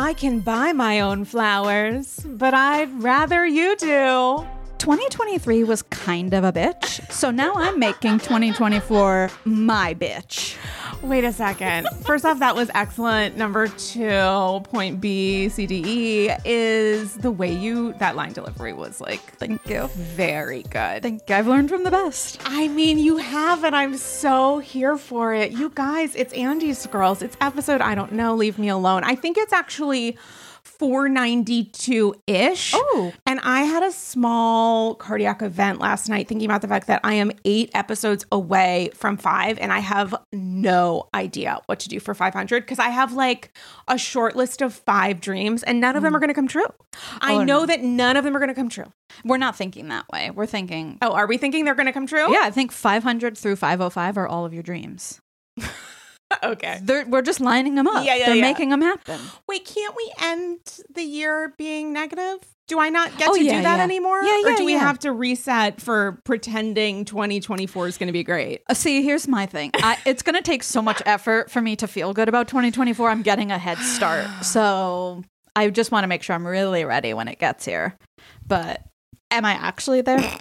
I can buy my own flowers, but I'd rather you do. 2023 was kind of a bitch, so now I'm making 2024 my bitch. Wait a second. First off, that was excellent. Number two, point B, C, D, E, is the way you, that line delivery was like, Thank you. very good. Thank you. I've learned from the best. I mean, you have, and I'm so here for it. You guys, it's Andy's Girls. It's episode, I don't know, leave me alone. I think it's actually 492 ish. Oh. And I had a small cardiac event last night thinking about the fact that I am eight episodes away from five, and I have no idea what to do for 500 because I have like a short list of five dreams, and none of them hmm. are going to come true. I Oh, know no. that none of them are going to come true. We're not thinking that way. We're thinking, Oh, are we thinking they're going to come true? yeah, I think 500 through 505 are all of your dreams. Okay. They're, we're just lining them up. Yeah, yeah, They're yeah. making them happen. Wait, can't we end the year being negative? Do I not get Oh, to yeah, do that yeah. anymore? Yeah, Or yeah, do we have to reset for pretending 2024 is going to be great? Uh, See, here's my thing. I, it's going to take so much effort for me to feel good about 2024. I'm getting a head start. So I just want to make sure I'm really ready when it gets here. But am I actually there?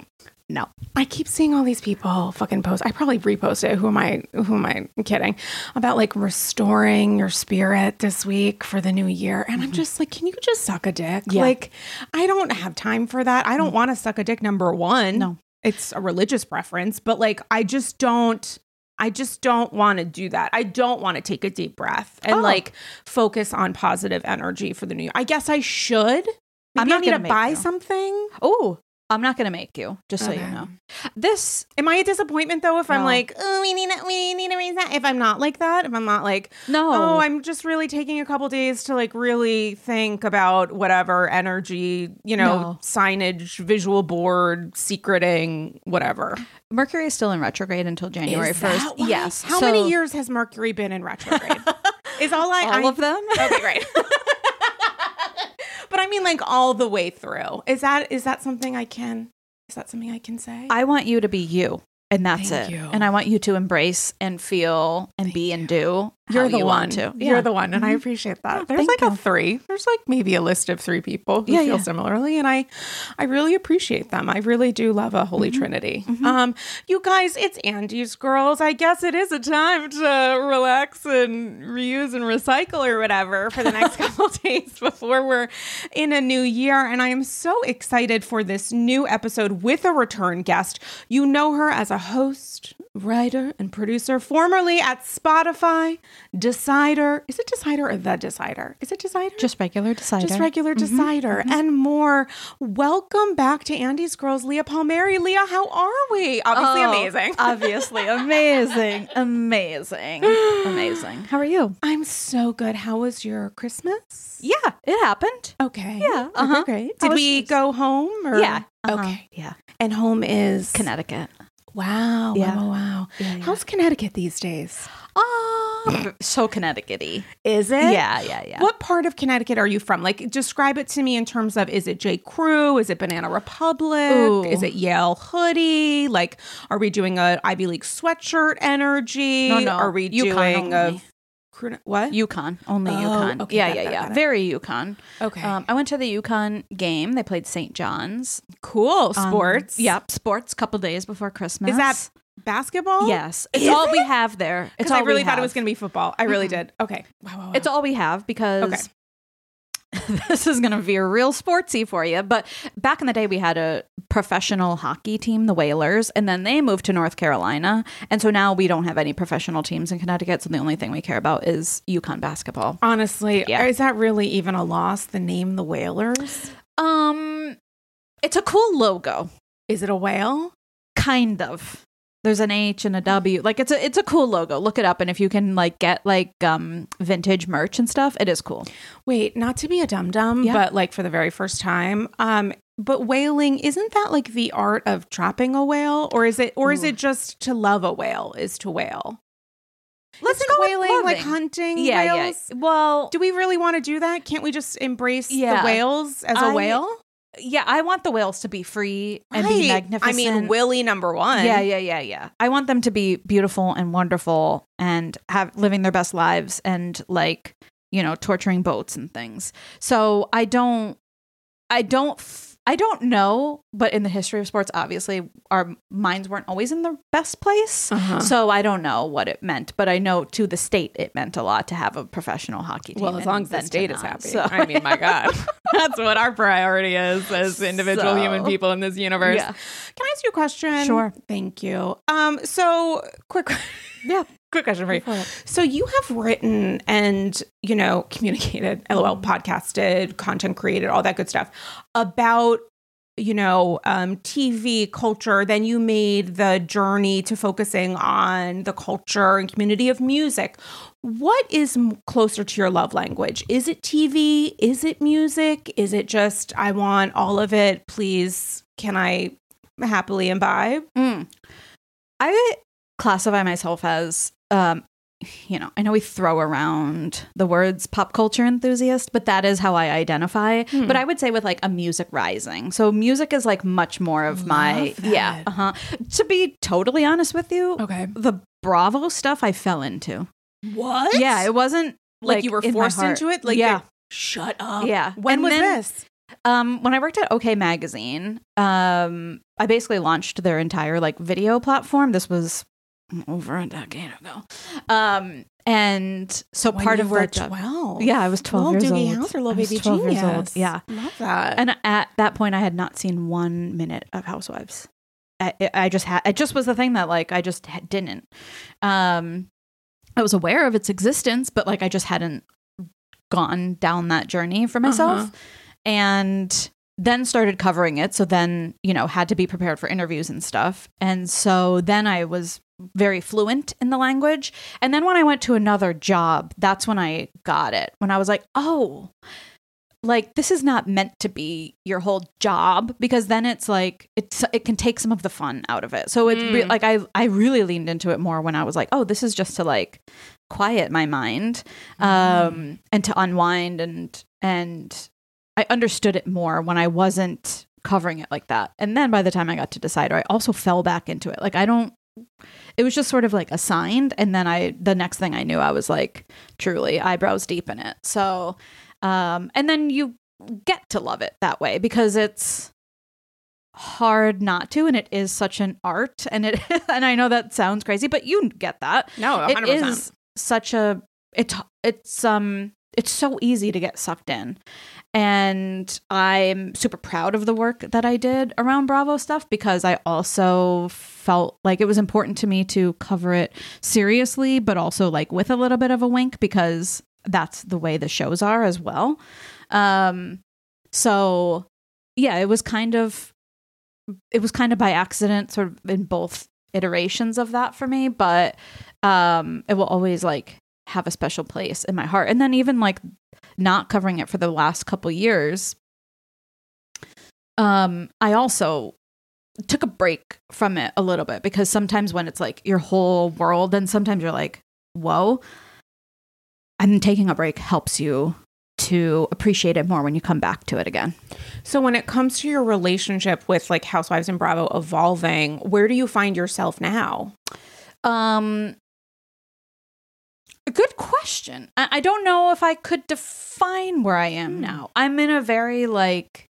No. I keep seeing all these people fucking post. I probably repost it. Who am I? Who am I kidding? About like restoring your spirit this week for the new year, and I'm mm-hmm. just like, can you just suck a dick? Yeah. Like, I don't have time for that. I don't mm. want to suck a dick. Number one, No. it's a religious preference, but like, I just don't. I just don't want to do that. I don't want to take a deep breath and Oh. like focus on positive energy for the new year. I guess I should. Maybe I'm I not need gonna buy you. something. Oh, I'm not going to make you, just so you know. This, Am I a disappointment though if I'm like, oh, we need a, we need a reason? If I'm not like that, if I'm not like, no. oh, I'm just really taking a couple days to like really think about whatever energy, you know, No. signage, visual board, secreting, whatever. Mercury is still in retrograde until January 1st. Yes. How So- many years has Mercury been in retrograde? Is all I All I, of them? Okay, great. but I mean, like all the way through. Is that is that something I can? Is that something I can say? I want you to be you. And that's Thank it. you. And I want you to embrace and feel and be and do. You're the you one. to. You're the one, and I Mhm. appreciate that. Yeah, There's like you. a three. There's like maybe a list of three people who Yeah, feel yeah. similarly, and I, I really appreciate them. I really do love a holy trinity. Um, you guys, it's Andy's girls. I guess it is a time to relax and reuse and recycle or whatever for the next couple days before we're in a new year. And I am so excited for this new episode with a return guest. You know her as a host, writer, and producer, formerly at Spotify, Decider. Is it Decider or The Decider? Is it Decider? Just regular decider. Just regular decider and more. Welcome back to Andy's Girls, Lea Palmieri. Lea, how are we? Obviously Oh, amazing. Obviously amazing. Amazing. Amazing. How are you? I'm so good. How was your Christmas? Yeah, it happened. Okay. Yeah, Okay, uh-huh. great. Did we yours? go home? Or? Yeah. uh-huh. Okay. Yeah. And home is Connecticut. Wow. Yeah. Wow. Wow. Yeah, yeah. How's Connecticut these days? Oh, so Connecticut-y. Is it? Yeah, yeah, yeah. What part of Connecticut are you from? Like, describe it to me in terms of is it J. Crew? Is it Banana Republic? Ooh. Is it Yale hoodie? Like, are we doing a Ivy League sweatshirt energy? No, no. Are we UConn doing a. what? UConn, only Oh, UConn. okay, yeah, got yeah, that, yeah. got. Very UConn. okay, Um, I went to the UConn game. They played St. John's. cool. Um, Sports. yep, sports. Couple days before Christmas. Is that basketball? Yes, it's Is all we have there. It's all I really we thought it was going to be football. I really Mhm. did. Okay. Wow. wow, wow. It's all we have because Okay. this is going to veer real sportsy for you. But back in the day, we had a professional hockey team, the Whalers, and then they moved to North Carolina. And so now we don't have any professional teams in Connecticut. So the only thing we care about is UConn basketball. honestly. Yeah. Is that really even a loss? The name the Whalers? Um, it's a cool logo, Is it a whale? kind of. There's an H and a W. Like it's a it's a cool logo. Look it up, and if you can like get like um vintage merch and stuff, it is cool. Wait, not to be a dum dum, Yeah. but like for the very first time. Um, but whaling isn't that like the art of trapping a whale, or is it, or is it just to love a whale is to whale? Let's go whaling like hunting Yeah, whales? yeah. Well, Do we really want to do that? Can't we just embrace Yeah. the whales as a I- whale? Yeah, I want the whales to be free and Right. be magnificent. I mean, Willie number one. Yeah, yeah, yeah, yeah. I want them to be beautiful and wonderful and have living their best lives and like you know, torturing boats and things. So I don't, I don't, I don't know, but in the history of sports, obviously our minds weren't always in the best place. Uh-huh. So I don't know what it meant, but I know to the state it meant a lot to have a professional hockey team. Well, as long as the state is happy. So- I mean, my God, that's what our priority is as individual So- human people in this universe. Yeah. Can I ask you a question? Sure. Thank you. Um, so quick, Yeah. Quick question for you. So you have written and you know communicated, LOL, podcasted, content created, all that good stuff about you know um, TV culture. Then you made the journey to focusing on the culture and community of music. What is m- closer to your love language? Is it TV? Is it music? Is it just I want all of it? Please, can I happily imbibe? Mm. I classify myself as, um, you know, I know we throw around the words pop culture enthusiast, but that is how I identify. Hmm. But I would say with like a music rising. So music is like much more of my, that. yeah. Uh huh. To be totally honest with you, Okay. the Bravo stuff I fell into. What? Yeah, it wasn't like, like, you were forced into it. Like yeah. shut up. Yeah. When And was then- this? Um, when I worked at OK Magazine, um, I basically launched their entire like video platform. This was over a decade ago. Um, and so When part of were twelve. yeah, I was twelve Little years Doogie old. House or little baby 12 years genius. old. Yeah, love that. and at that point, I had not seen one minute of Housewives. I, I just had it just was the thing that like I just ha- didn't. Um, I was aware of its existence, but like I just hadn't gone down that journey for myself, Uh-huh. and then started covering it. So then you know had to be prepared for interviews and stuff, and so then I was very fluent in the language. And then when I went to another job, that's when I got it. When I was like, oh, like this is not meant to be your whole job because then it's like it's it can take some of the fun out of it. So it's re- Mm. like I I really leaned into it more when I was like, oh, this is just to like quiet my mind um and to unwind and and I understood it more when I wasn't covering it like that. And then by the time I got to Decider, I also fell back into it. Like I don't it was just sort of like assigned and then I the next thing I knew I was like truly eyebrows deep in it. So um and then you get to love it that way because it's hard not to and it is such an art and it and I know that sounds crazy but you get that no, 100%. it is such a it's it's um it's so easy to get sucked in and i'm super proud of the work that i did around bravo stuff because i also felt like it was important to me to cover it seriously but also like with a little bit of a wink because that's the way the shows are as well. Um so yeah it was kind of it was kind of by accident sort of in both iterations of that for me but um it will always like have a special place in my heart. And then even like not covering it for the last couple years um i also took a break from it a little bit because sometimes when it's like your whole world and sometimes you're like whoa. And taking a break helps you to appreciate it more when you come back to it again. So when it comes to your relationship with like Housewives and Bravo evolving, where do you find yourself now? Um, good question. I, I don't know if I could define where I am Hmm. now. I'm in a very like,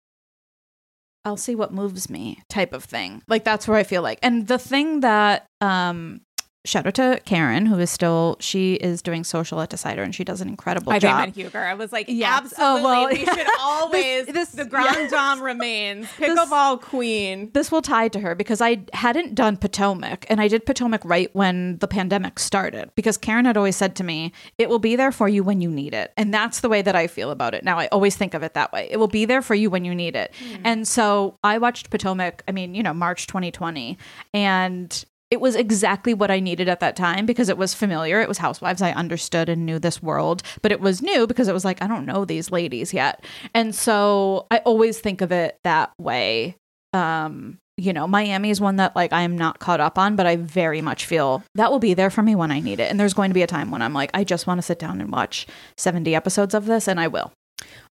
I'll see what moves me type of thing. Like that's where I feel like. And the thing that, um, shout out to Karen, who is still she is doing social at Decider, and she does an incredible job. I job. think Huger. I was like, Yes. Oh, absolutely. Oh, well, we should always. this- the grand dame remains pickleball queen. this will tie to her because I hadn't done Potomac and I did Potomac right when the pandemic started because Karen had always said to me, it will be there for you when you need it. And that's the way that I feel about it. Now I always think of it that way. It will be there for you when you need it. Hmm. And so I watched Potomac, I mean, you know, March 2020 and it was exactly what I needed at that time because it was familiar. It was Housewives. I understood and knew this world, but it was new because it was like, I don't know these ladies yet. And so I always think of it that way um you know miami is one that like i am not caught up on but i very much feel that will be there for me when i need it and there's going to be a time when i'm like i just want to sit down and watch 70 episodes of this and i will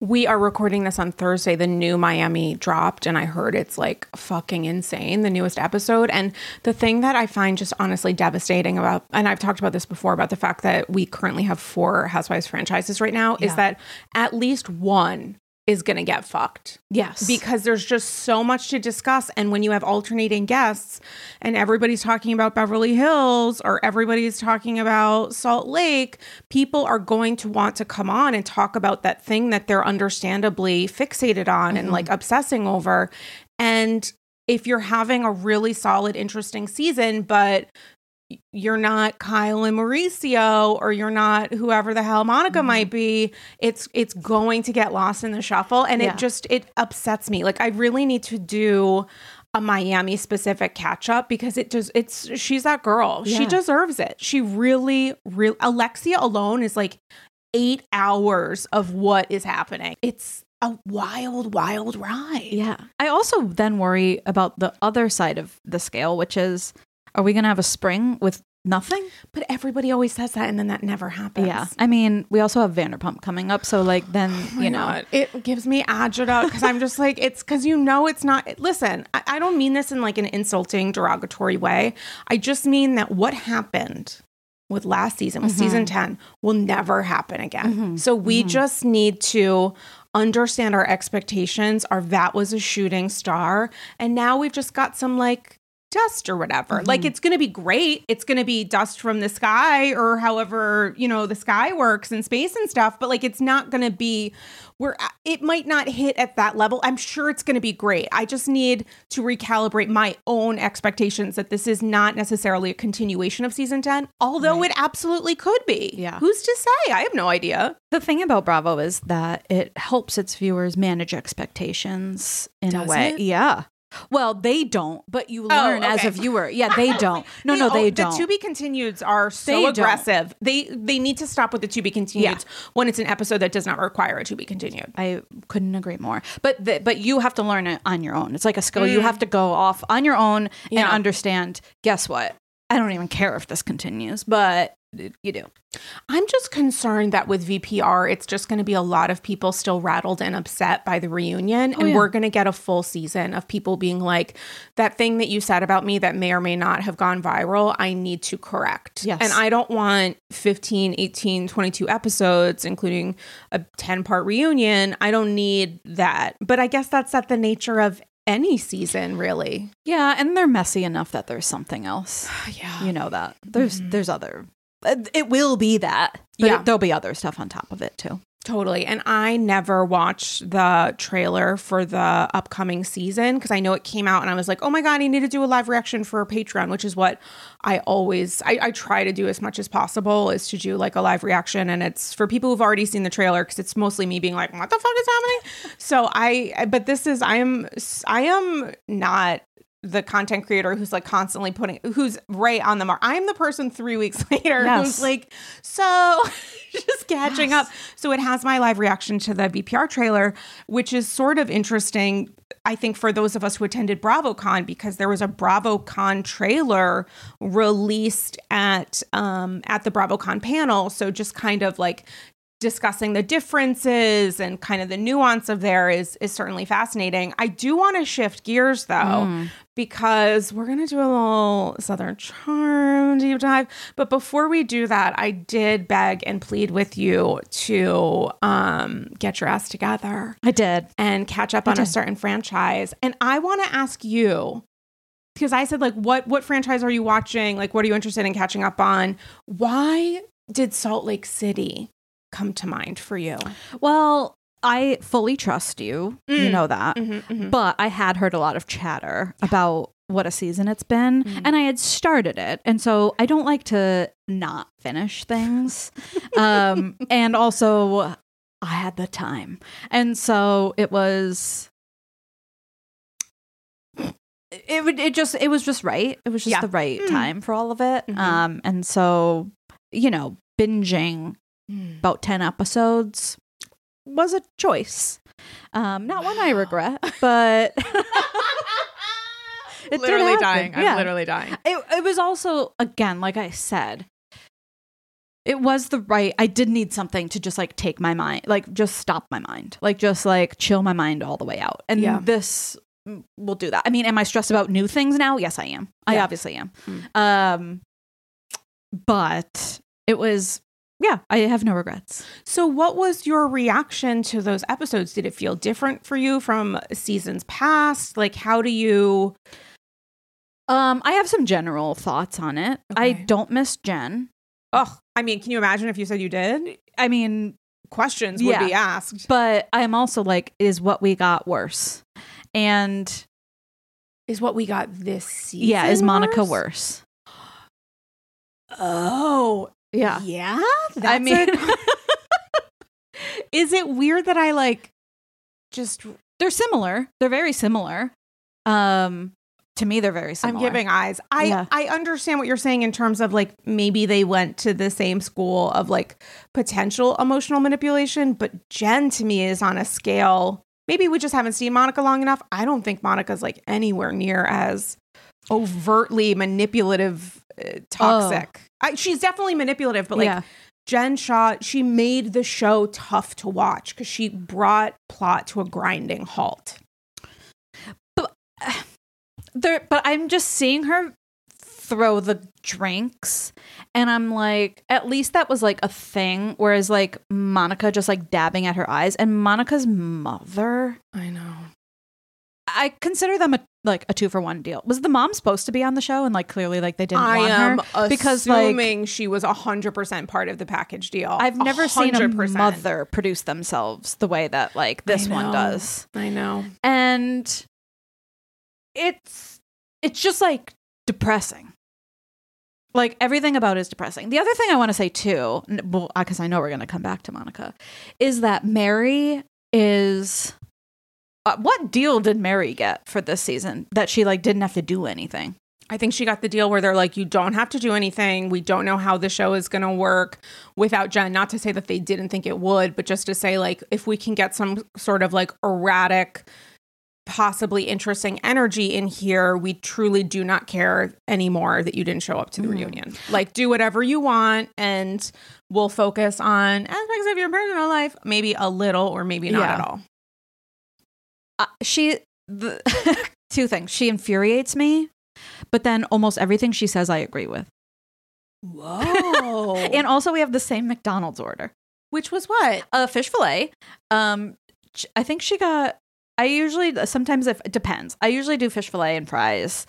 We are recording this on Thursday. The new Miami dropped, and I heard it's like fucking insane, the newest episode. And the thing that I find just honestly devastating about, and I've talked about this before, about the fact that we currently have four Housewives franchises right now, Yeah. is that at least one is going to get fucked Yes. because there's just so much to discuss. And when you have alternating guests and everybody's talking about Beverly Hills or everybody's talking about Salt Lake, people are going to want to come on and talk about that thing that they're understandably fixated on and mm-hmm. like obsessing over. And if you're having a really solid, interesting season, but you're not Kyle and Mauricio or you're not whoever the hell Monica might mm-hmm. be, it's it's going to get lost in the shuffle and Yeah. it just it upsets me. Like I really need to do a Miami specific catch up because it just it's she's that girl. She deserves it. She really really Alexia alone is like 8 hours of what is happening. It's a wild wild ride. Yeah. I also then worry about the other side of the scale, which is are we going to have a spring with nothing? But everybody always says that and then that never happens. Yeah. I mean, we also have Vanderpump coming up. So, like, then, oh my you know, God. it gives me agita because I'm just like, it's because you know it's not. Listen, I, I don't mean this in like an insulting, derogatory way. I just mean that what happened with last season, with season mm-hmm. 10, will never happen again. Mm-hmm. So we mm-hmm. just need to understand our expectations. Our that was a shooting star. And now we've just got some like dust or whatever. Like mm-hmm. it's going to be great. It's going to be dust from the sky or however, you know, the sky works in space and stuff, but like it's not going to be where uh, it might not hit at that level. I'm sure it's going to be great. I just need to recalibrate my own expectations that this is not necessarily a continuation of season 10, although it absolutely could be. Yeah. Who's to say? I have no idea. the thing about Bravo is that it helps its viewers manage expectations in a way. it? Yeah. Well, they don't, but you learn as okay. a viewer. Yeah, they don't. No, no, oh, they the don't. The to be continueds are so They don't. aggressive. They they need to stop with the to be continueds when it's an episode that does not require a to be continued. I couldn't agree more. But the, but you have to learn it on your own. It's like a skill. You have to go off on your own and Mm. Understand. Guess what? I don't even care if this continues, but you do. I'm just concerned that with VPR, it's just going to be a lot of people still rattled and upset by the reunion. Oh, and Oh, yeah. we're going to get a full season of people being like, that thing that you said about me that may or may not have gone viral, I need to correct. Yes. And I don't want 15, 18, 22 episodes, including a 10 part reunion. I don't need that. But I guess that's at the nature of any season, really. Yeah, and they're messy enough that there's something else. Yeah. You know that there's mm-hmm. there's other. Uh, It will be that. But Yeah. it- there'll be other stuff on top of it too. Totally. And I never watched the trailer for the upcoming season because I know it came out and I was like, oh my God, I need to do a live reaction for Patreon, which is what I always, I, I try to do as much as possible is to do like a live reaction. And it's for people who've already seen the trailer because it's mostly me being like, what the fuck is happening? So I, but this is, I am, I am not the content creator who's like constantly putting who's right on the mark. I'm the person three weeks later Yes. who's like, so just catching up. So it has my live reaction to the VPR trailer, which is sort of interesting. I think for those of us who attended BravoCon, because there was a BravoCon trailer released at um, at the BravoCon panel. So just kind of like discussing the differences and kind of the nuance of there is is certainly fascinating. I do want to shift gears though because we're going to do a little Southern Charm deep dive. But before we do that, I did beg and plead with you to um, get your ass together I did. and catch up on a certain franchise. And I want to ask you because I said like what what franchise are you watching? Like what are you interested in catching up on? Why did Salt Lake City come to mind for you? Well, I fully trust you. You Mm. know that. Mhm, But I had heard a lot of chatter about what a season it's been, Mhm. and I had started it. And so I don't like to not finish things. um, and also, I had the time. And so it was. It would. It just. It was just right. It was just Yeah. the right Mm. time for all of it. Mhm. Um, and so you know, binging mhm. about 10 episodes was a choice. Um, not one I regret, but It literally dying. Yeah. I'm literally dying. it, it was also, again, like I said, it was the right I did need something to just like take my mind, like just stop my mind. Like just like chill my mind all the way out. And Yeah. this will do that. I mean, am I stressed about new things now? Yes, I am. I Yeah. obviously am. Mm. Um but it was yeah, I have no regrets. So, what was your reaction to those episodes? Did it feel different for you from seasons past? Like, how do you? Um, I have some general thoughts on it. I don't miss Jen. Oh, I mean, can you imagine if you said you did? I mean, Questions would Yeah. be asked. but I'm also like, is what we got worse? And Is what we got this season? yeah, is Monica worse? Oh, Yeah. yeah. I mean, a- is it weird that I like just? they're similar. They're very similar. Um, to me, they're very similar. I'm giving eyes. I Yeah. I understand what you're saying in terms of like maybe they went to the same school of like potential emotional manipulation, but Jen to me is on a scale. Maybe we just haven't seen Monica long enough. I don't think Monica's like anywhere near as overtly manipulative, uh, toxic. I, she's definitely manipulative, but like yeah. Jen Shah, she made the show tough to watch because she brought plot to a grinding halt. But there but i'm just seeing her throw the drinks and i'm like at least that was like a thing whereas like monica just like dabbing at her eyes and monica's mother I know. i consider them a like a two for one deal. Was the mom supposed to be on the show and like clearly like they didn't I want am her? Because like assuming she was hundred percent part of the package deal. i've never seen a mother produce themselves the way that like this one does. I know. and it's it's just like depressing. Like everything about it is depressing. The other thing i want to say too well because i know we're going to come back to monica is that mary is uh, what deal did mary get for this season that she like didn't have to do anything I think she got the deal where they're like, you don't have to do anything. We don't know how the show is going to work without Jen. Not to say that they didn't think it would, but just to say, like, if we can get some sort of like erratic, possibly interesting energy in here, we truly do not care anymore that you didn't show up to the Mhm. reunion. Like, do whatever you want, and we'll focus on aspects of your personal life, maybe a little or maybe not Yeah. at all. Uh, she the two things she infuriates me but then almost everything she says i agree with Whoa. and also we have the same mcdonald's order which was what? a fish fillet. Um, I think she got. I usually sometimes if it depends. I usually do fish fillet and fries.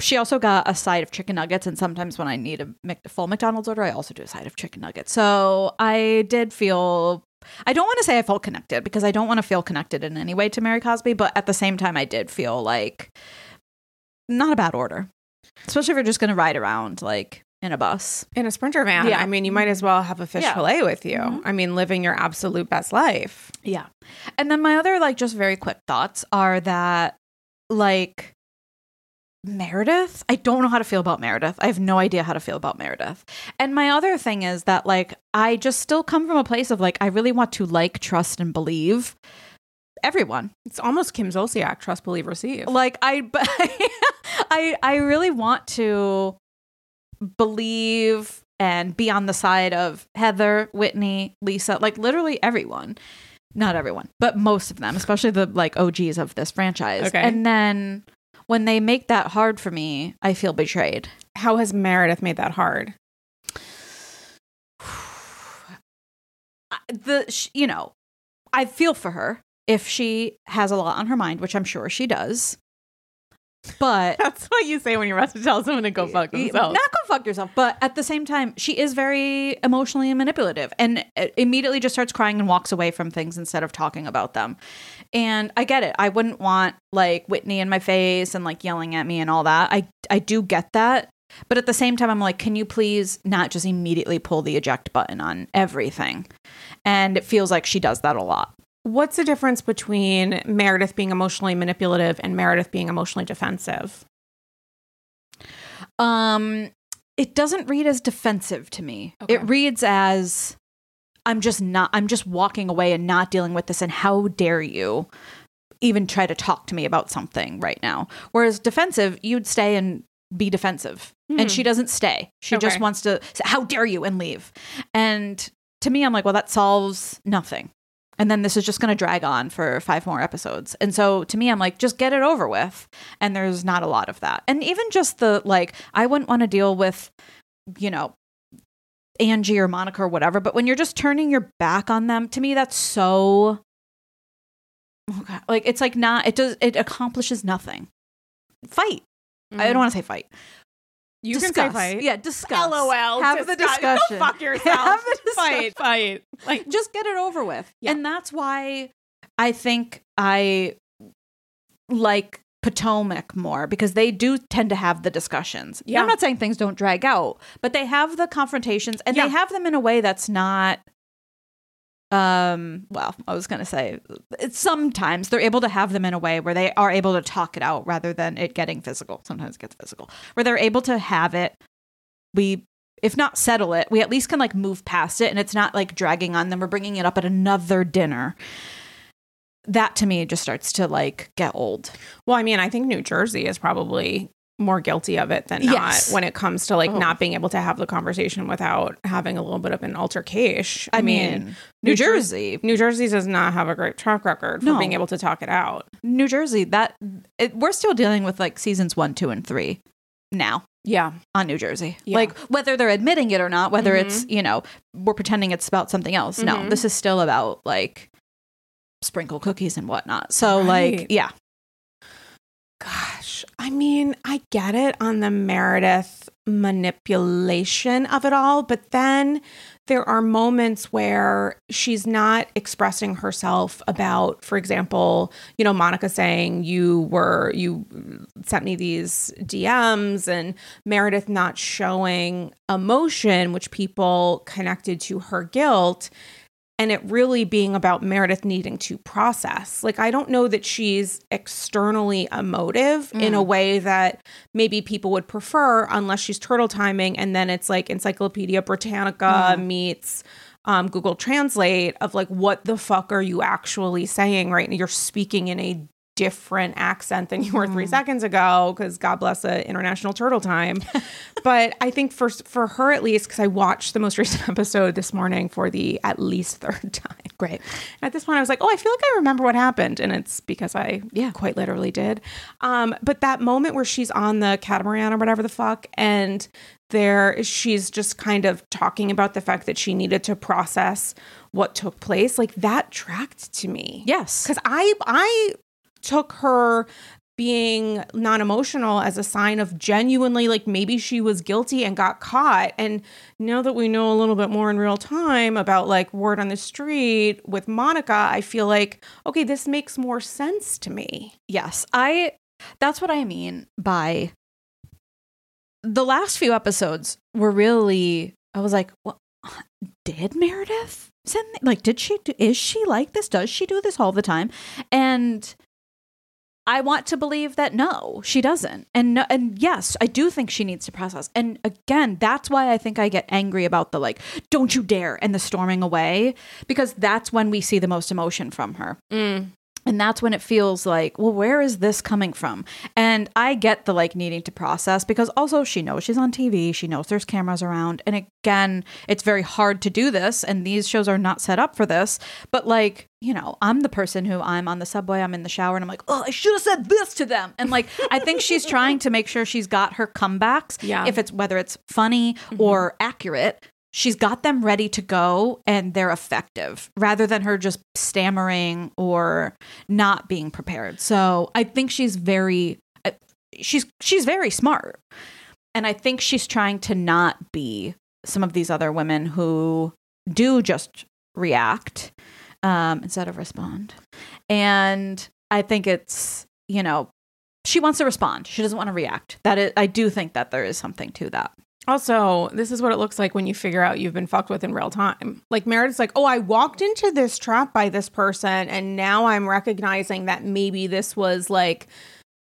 She also got a side of chicken nuggets, and sometimes when I need a full McDonald's order, I also do a side of chicken nuggets. So I did feel. I don't want to say I felt connected because I don't want to feel connected in any way to Mary Cosby, but at the same time, I did feel like not a bad order, especially if you're just going to ride around like in a bus. In a sprinter van. Yeah. I mean, you might as well have a fish Yeah. fillet with you. Mhm. I mean, living your absolute best life. Yeah. And then my other like just very quick thoughts are that like Meredith, I don't know how to feel about Meredith. I have no idea how to feel about Meredith. And my other thing is that like I just still come from a place of like I really want to like, trust and believe everyone. It's almost Kim Zolciak, trust, believe, receive. Like I I I really want to believe and be on the side of Heather, Whitney, Lisa, like literally everyone. Not everyone, but most of them, especially the like OGs of this franchise. Okay. And then when they make that hard for me, I feel betrayed. How has Meredith made that hard? The you know, I feel for her if she has a lot on her mind, which I'm sure she does. But That's what you say when you're about to tell someone to go fuck themselves. Not go fuck yourself, but at the same time, she is very emotionally manipulative and uh, immediately just starts crying and walks away from things instead of talking about them. And I get it. I wouldn't want like Whitney in my face and like yelling at me and all that. I I do get that. But at the same time, I'm like, can you please not just immediately pull the eject button on everything? And it feels like she does that a lot. What's the difference between Meredith being emotionally manipulative and Meredith being emotionally defensive? Um, it doesn't read as defensive to me. Okay. It reads as I'm just not. I'm just walking away and not dealing with this. And how dare you even try to talk to me about something right now? Whereas defensive, you'd stay and be defensive and she doesn't stay. She just wants to say, How dare you? and leave. And to me, I'm like, Well, that solves nothing. And then this is just going to drag on for five more episodes. And so to me, I'm like, just get it over with. And there's not a lot of that. And even just the like, I wouldn't want to deal with, you know, Angie or Monica or whatever. But when you're just turning your back on them, to me, that's so. Oh God. Like, it's like not, it does, it accomplishes nothing. Fight. I don't mm-hmm. want to say fight. You discuss. can say fight. Yeah, discuss. LOL. Have the discussion. Go fuck yourself. Have the Fight, fight. Like just get it over with. Yeah. And that's why I think I like Potomac more because they do tend to have the discussions. Yeah. I'm not saying things don't drag out, but they have the confrontations and Yeah. they have them in a way that's not um well i was going to say it's sometimes they're able to have them in a way where they are able to talk it out rather than it getting physical. Sometimes it gets physical. Where they're able to have it we if not settle it we at least can like move past it and it's not like dragging on them we're bringing it up at another dinner. That to me just starts to like get old. Well, I mean, I think New Jersey is probably more guilty of it than not Yes. when it comes to like Oh. not being able to have the conversation without having a little bit of an altercation. i, mean, new New Jer- jersey New Jersey does not have a great track record for No. being able to talk it out. new jersey that it, we're still dealing with like seasons one two and three now Yeah. on New Jersey. Yeah. Like whether they're admitting it or not, whether Mhm. it's, you know, we're pretending it's about something else. No, Mhm. this is still about like sprinkle cookies and whatnot. So like, Right. yeah. I mean, I get it on the Meredith manipulation of it all, but then there are moments where she's not expressing herself about, for example, you know, Monica saying you were, you sent me these DMs and Meredith not showing emotion, which people connected to her guilt and it really being about Meredith needing to process. Like, I don't know that she's externally emotive in a way that maybe people would prefer unless she's turtle timing and then it's like Encyclopedia Britannica meets um, Google Translate of like, what the fuck are you actually saying right now? You're speaking in a different accent than you were three seconds ago because God bless the international turtle time. but I think for for her at least, because I watched the most recent episode this morning for the at least third time. Great. And at this point, I was like, oh, I feel like I remember what happened, and it's because I Yeah. quite literally did. Um, but that moment where she's on the catamaran or whatever the fuck, and there she's just kind of talking about the fact that she needed to process what took place, like that tracked to me Yes. because I I took her being non-emotional as a sign of genuinely like maybe she was guilty and got caught and now that we know a little bit more in real time about like word on the street with Monica I feel like okay this makes more sense to me Yes. I that's what I mean by the last few episodes were really I was like, well, did Meredith send like did she do, is she like this? Does she do this all the time? And I want to believe that no, she doesn't. And no, and yes, I do think she needs to process. And again, that's why I think I get angry about the like, don't you dare and the storming away because that's when we see the most emotion from her. Mm. And that's when it feels like, well, where is this coming from? And I get the like needing to process because also she knows she's on TV. She knows there's cameras around. And again, it's very hard to do this. And these shows are not set up for this. But like, you know, I'm the person who I'm on the subway, I'm in the shower, and I'm like, oh, I should have said this to them. And like, I think she's trying to make sure she's got her comebacks. Yeah. If it's whether it's funny or accurate, she's got them ready to go and they're effective rather than her just stammering or not being prepared. So I think she's very uh, she's she's very smart. And I think she's trying to not be some of these other women who do just react um, instead of respond. And I think it's, you know, she wants to respond. She doesn't want to react. That is, I do think that there is something to that. Also, this is what it looks like when you figure out you've been fucked with in real time. Like Meredith's like, oh, I walked into this trap by this person, and now I'm recognizing that maybe this was like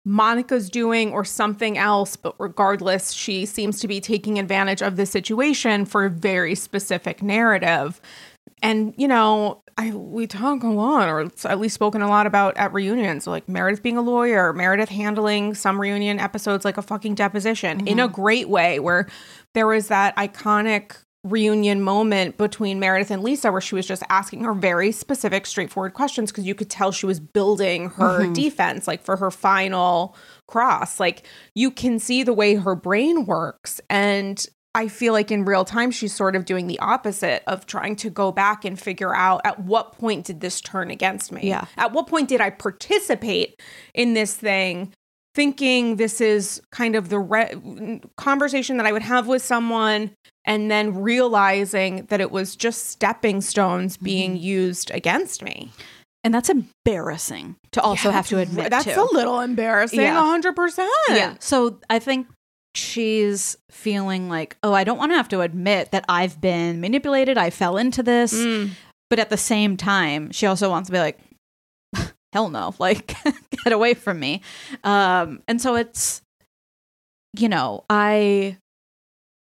Monica's doing or something else. But regardless, she seems to be taking advantage of the situation for a very specific narrative. And you know, I we talk a lot, or at least spoken a lot about at reunions. Like Meredith being a lawyer, Meredith handling some reunion episodes like a fucking deposition in mm-hmm. a great way, where there was that iconic reunion moment between Meredith and Lisa where she was just asking her very specific, straightforward questions because you could tell she was building her mm-hmm. defense, like for her final cross. Like you can see the way her brain works. And I feel like in real time, she's sort of doing the opposite of trying to go back and figure out at what point did this turn against me? Yeah. At what point did I participate in this thing? Thinking this is kind of the re- conversation that I would have with someone, and then realizing that it was just stepping stones mm-hmm. being used against me. And that's embarrassing to also have to admit That's to. a little embarrassing, Yeah. 100%. Yeah. So I think she's feeling like, oh, I don't want to have to admit that I've been manipulated. I fell into this. Mm. But at the same time, she also wants to be like, hell no, like, get away from me. Um, and so it's, you know, I.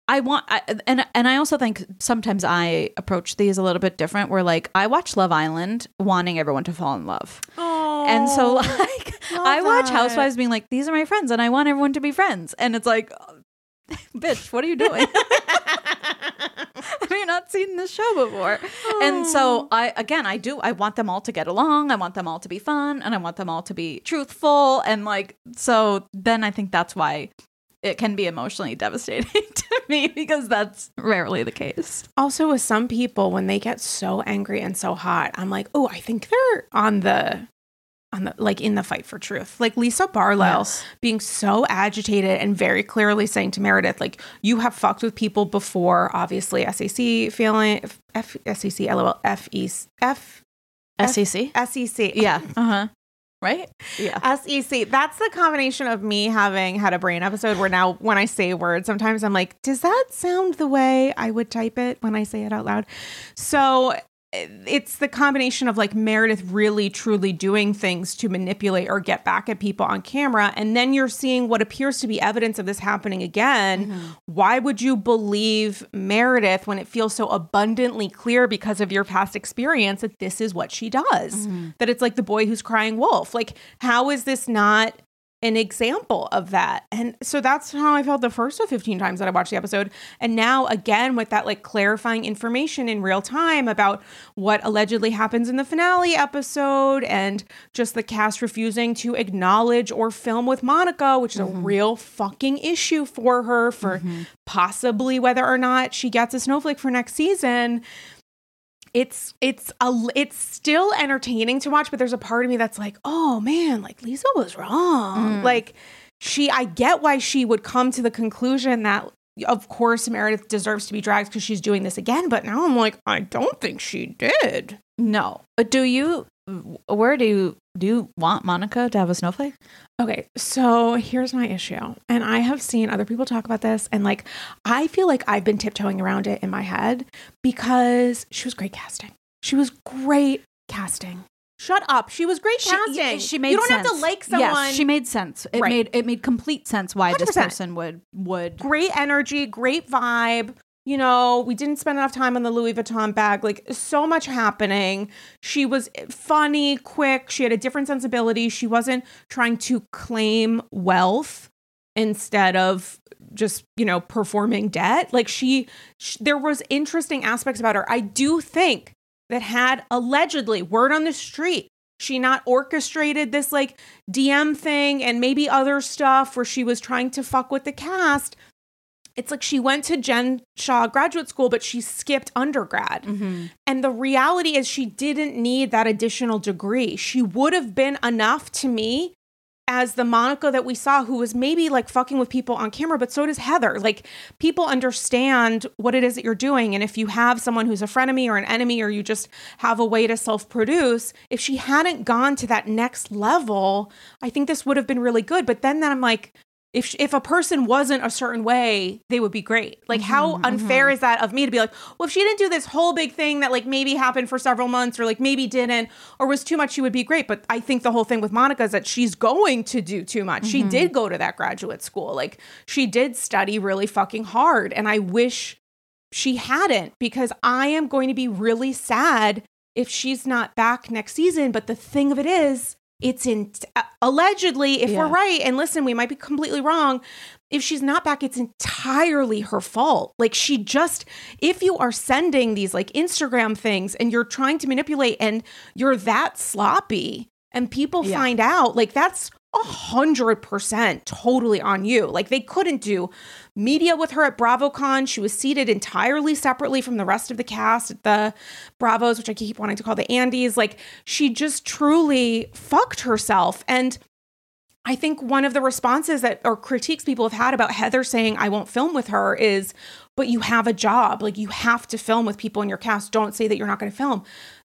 I want, I, and and I also think sometimes I approach these a little bit different. Where like I watch Love Island, wanting everyone to fall in love, and so like I watch that. Housewives being like, these are my friends, and I want everyone to be friends, and it's like, bitch, what are you doing? Have you not seen this show before? And so oh. I again I do I want them all to get along. I want them all to be fun and I want them all to be truthful and like so then I think that's why it can be emotionally devastating to me because that's rarely the case. also with some people when they get so angry and so hot i'm like oh i think they're on the on the like in the fight for truth like lisa barlow Yes. being so agitated and very clearly saying to meredith like you have fucked with people before obviously sac feeling f sac lol f e f SEC? sec Yeah. Uh-huh. Right? Yeah. SEC. That's the combination of me having had a brain episode where now when I say words, sometimes I'm like, does that sound the way I would type it when I say it out loud? So it's the combination of like Meredith really truly doing things to manipulate or get back at people on camera. And then you're seeing what appears to be evidence of this happening again. Mm-hmm. Why would you believe Meredith when it feels so abundantly clear because of your past experience that this is what she does? Mm-hmm. That it's like the boy who's crying wolf. Like, how is this not an example of that. And so that's how I felt the first of 15 times that I watched the episode. And now again with that like clarifying information in real time about what allegedly happens in the finale episode and just the cast refusing to acknowledge or film with Monica, which is a mm-hmm. real fucking issue for her for mm-hmm. possibly whether or not she gets a snowflake for next season it's it's a it's still entertaining to watch but there's a part of me that's like oh man like lisa was wrong. Mm. Like she i get why she would come to the conclusion that of course meredith deserves to be dragged because she's doing this again but now i'm like i don't think she did. No. But do you where do you do you want Monica to have a snowflake? Okay, so here's my issue. And I have seen other people talk about this, and like, I feel like I've been tiptoeing around it in my head because she was great casting. She was great casting. Shut up. She was great casting. She made You don't sense. have to like someone. Yes, she made sense. It Right. made it made complete sense why this 100%. person would would great energy, great vibe. You know, we didn't spend enough time on the Louis Vuitton bag. Like, so much happening. She was eh, funny, quick. She had a different sensibility. She wasn't trying to claim wealth instead of just, you know, performing debt. Like, she, sh there was interesting aspects about her. I do think that had allegedly word on the street she not orchestrated this like DM thing and maybe other stuff where she was trying to fuck with the cast. It's like she went to Jen Shah graduate school, but she skipped undergrad. Mm-hmm. And the reality is, she didn't need that additional degree. She would have been enough to me as the Monica that we saw, who was maybe like fucking with people on camera, but so does Heather. Like, people understand what it is that you're doing. And if you have someone who's a frenemy or an enemy, or you just have a way to self produce, if she hadn't gone to that next level, I think this would have been really good. But then, then I'm like, if if a person wasn't a certain way, they would be great. Like how mm-hmm, unfair mm-hmm. is that of me to be like, well, if she didn't do this whole big thing that like maybe happened for several months or like maybe didn't or was too much, she would be great. But I think the whole thing with Monica is that she's going to do too much. She mm-hmm. did go to that graduate school. Like she did study really fucking hard, and I wish she hadn't because I am going to be really sad if she's not back next season. But the thing of it is, it's in uh, allegedly, if Yeah. we're right, and listen, we might be completely wrong. If she's not back, it's entirely her fault. Like she just, if you are sending these like Instagram things and you're trying to manipulate and you're that sloppy and people Yeah. find out, like that's a hundred percent totally on you. Like they couldn't do media with her at BravoCon. She was seated entirely separately from the rest of the cast at the Bravos, which I keep wanting to call the Andes. Like she just truly fucked herself. And I think one of the responses that or critiques people have had about Heather saying I won't film with her is, but you have a job. Like you have to film with people in your cast. Don't say that you're not going to film.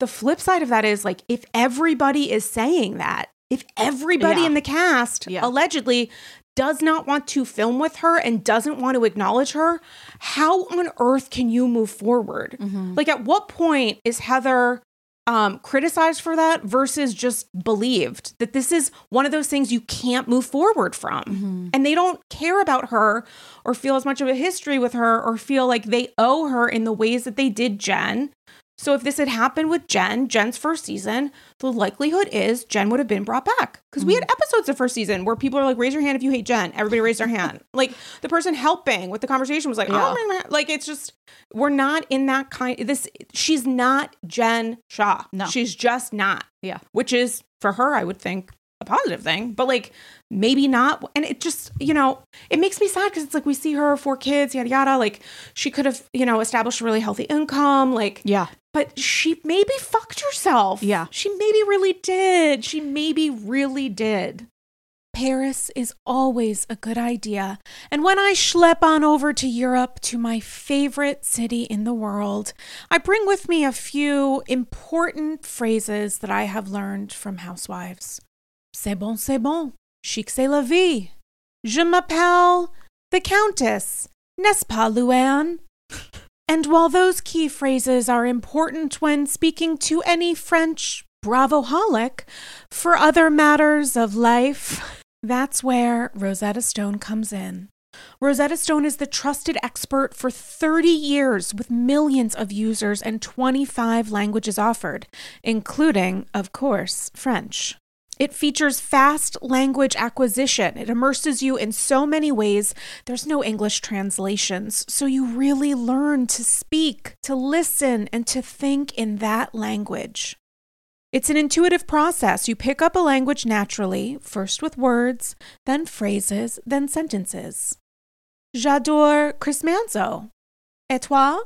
The flip side of that is like if everybody is saying that, if everybody Yeah. in the cast Yeah. allegedly does not want to film with her and doesn't want to acknowledge her, how on earth can you move forward? Mm-hmm. Like at what point is Heather um, criticized for that versus just believed that this is one of those things you can't move forward from. Mm-hmm. And they don't care about her or feel as much of a history with her or feel like they owe her in the ways that they did Jen. So if this had happened with Jen, Jen's first season, the likelihood is Jen would have been brought back. Because we had mm. episodes of first season where people are like, raise your hand if you hate Jen. Everybody raised their hand. Like the person helping with the conversation was like, oh, Yeah. oh my, my like it's just we're not in that kind this she's not Jen Shah. No. She's just not. Yeah. Which is for her, I would think a positive thing, but like maybe not. And it just, you know, it makes me sad because it's like we see her four kids, yada yada. Like she could have, you know, established a really healthy income. Like, Yeah. but she maybe fucked herself. Yeah. She maybe really did. She maybe really did. Paris is always a good idea. And when I schlep on over to Europe to my favorite city in the world, I bring with me a few important phrases that I have learned from housewives. C'est bon, c'est bon. Chic, c'est la vie. Je m'appelle the Countess. N'est-ce pas, Luann? And while those key phrases are important when speaking to any French bravoholic, for other matters of life, that's where Rosetta Stone comes in. Rosetta Stone is the trusted expert for 30 years with millions of users and 25 languages offered, including, of course, French. It features fast language acquisition. It immerses you in so many ways. There's no English translations. So you really learn to speak, to listen, and to think in that language. It's an intuitive process. You pick up a language naturally, first with words, then phrases, then sentences. J'adore Chris Manzo. Et toi?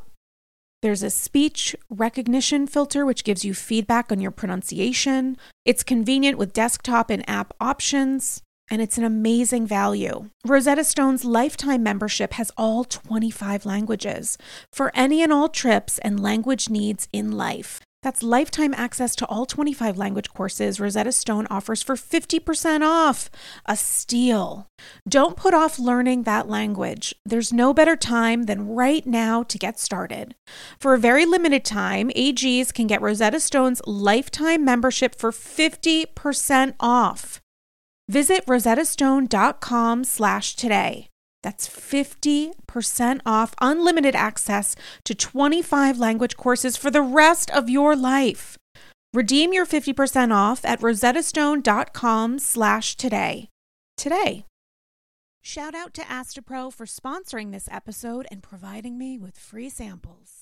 There's a speech recognition filter which gives you feedback on your pronunciation. It's convenient with desktop and app options, and it's an amazing value. Rosetta Stone's lifetime membership has all 25 languages for any and all trips and language needs in life. That's lifetime access to all 25 language courses Rosetta Stone offers for 50% off. A steal. Don't put off learning that language. There's no better time than right now to get started. For a very limited time, AGs can get Rosetta Stone's lifetime membership for 50% off. Visit rosettastone.com slash today. That's 50% off unlimited access to 25 language courses for the rest of your life. Redeem your 50% off at rosettastone.com slash today. Today. Shout out to Astepro for sponsoring this episode and providing me with free samples.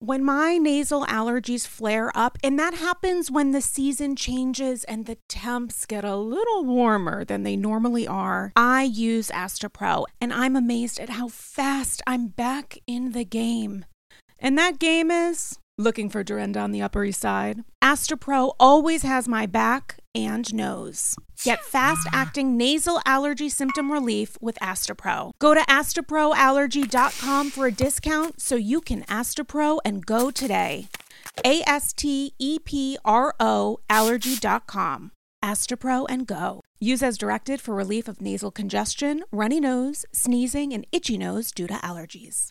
When my nasal allergies flare up, and that happens when the season changes and the temps get a little warmer than they normally are, I use Astepro, and I'm amazed at how fast I'm back in the game. And that game is looking for Dorinda on the Upper East Side. Astepro always has my back and nose. Get fast acting nasal allergy symptom relief with Astepro. Go to asteproallergy.com for a discount so you can Astepro and go today. A S T E P R O allergy.com. Astepro and go. Use as directed for relief of nasal congestion, runny nose, sneezing, and itchy nose due to allergies.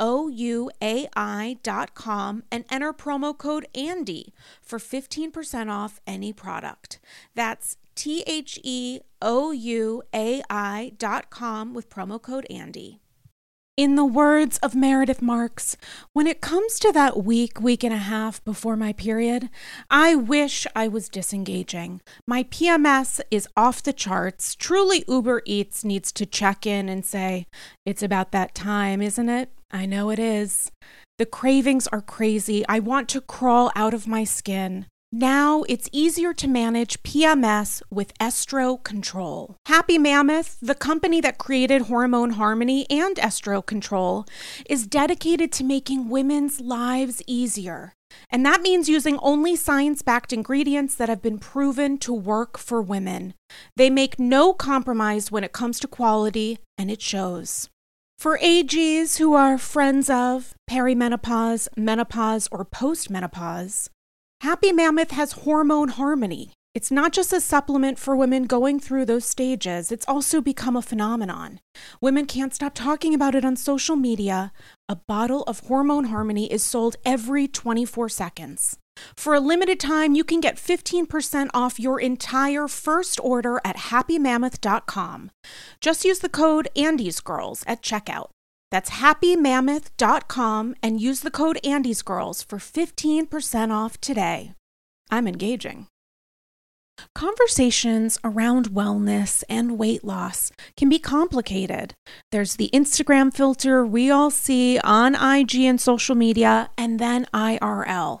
ouai.com and enter promo code ANDY for 15% off any product. That's T H E O U A I.com with promo code ANDY. In the words of Meredith Marks, when it comes to that week, week and a half before my period, I wish I was disengaging. My PMS is off the charts. Truly, Uber Eats needs to check in and say, It's about that time, isn't it? I know it is. The cravings are crazy. I want to crawl out of my skin. Now it's easier to manage PMS with Estro Control. Happy Mammoth, the company that created Hormone Harmony and Estro Control, is dedicated to making women's lives easier. And that means using only science backed ingredients that have been proven to work for women. They make no compromise when it comes to quality, and it shows. For AGs who are friends of perimenopause, menopause, or postmenopause, Happy Mammoth has hormone harmony. It's not just a supplement for women going through those stages, it's also become a phenomenon. Women can't stop talking about it on social media. A bottle of hormone harmony is sold every 24 seconds. For a limited time, you can get 15% off your entire first order at happymammoth.com. Just use the code AndysGirls at checkout. That's happymammoth.com and use the code AndysGirls for 15% off today. I'm engaging. Conversations around wellness and weight loss can be complicated. There's the Instagram filter we all see on IG and social media, and then IRL.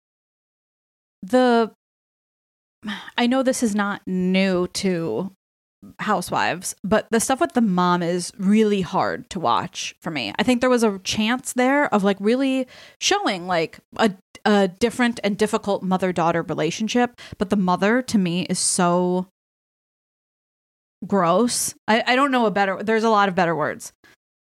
The I know this is not new to housewives, but the stuff with the mom is really hard to watch for me. I think there was a chance there of like really showing like a a different and difficult mother-daughter relationship, but the mother to me is so gross. I, I don't know a better there's a lot of better words.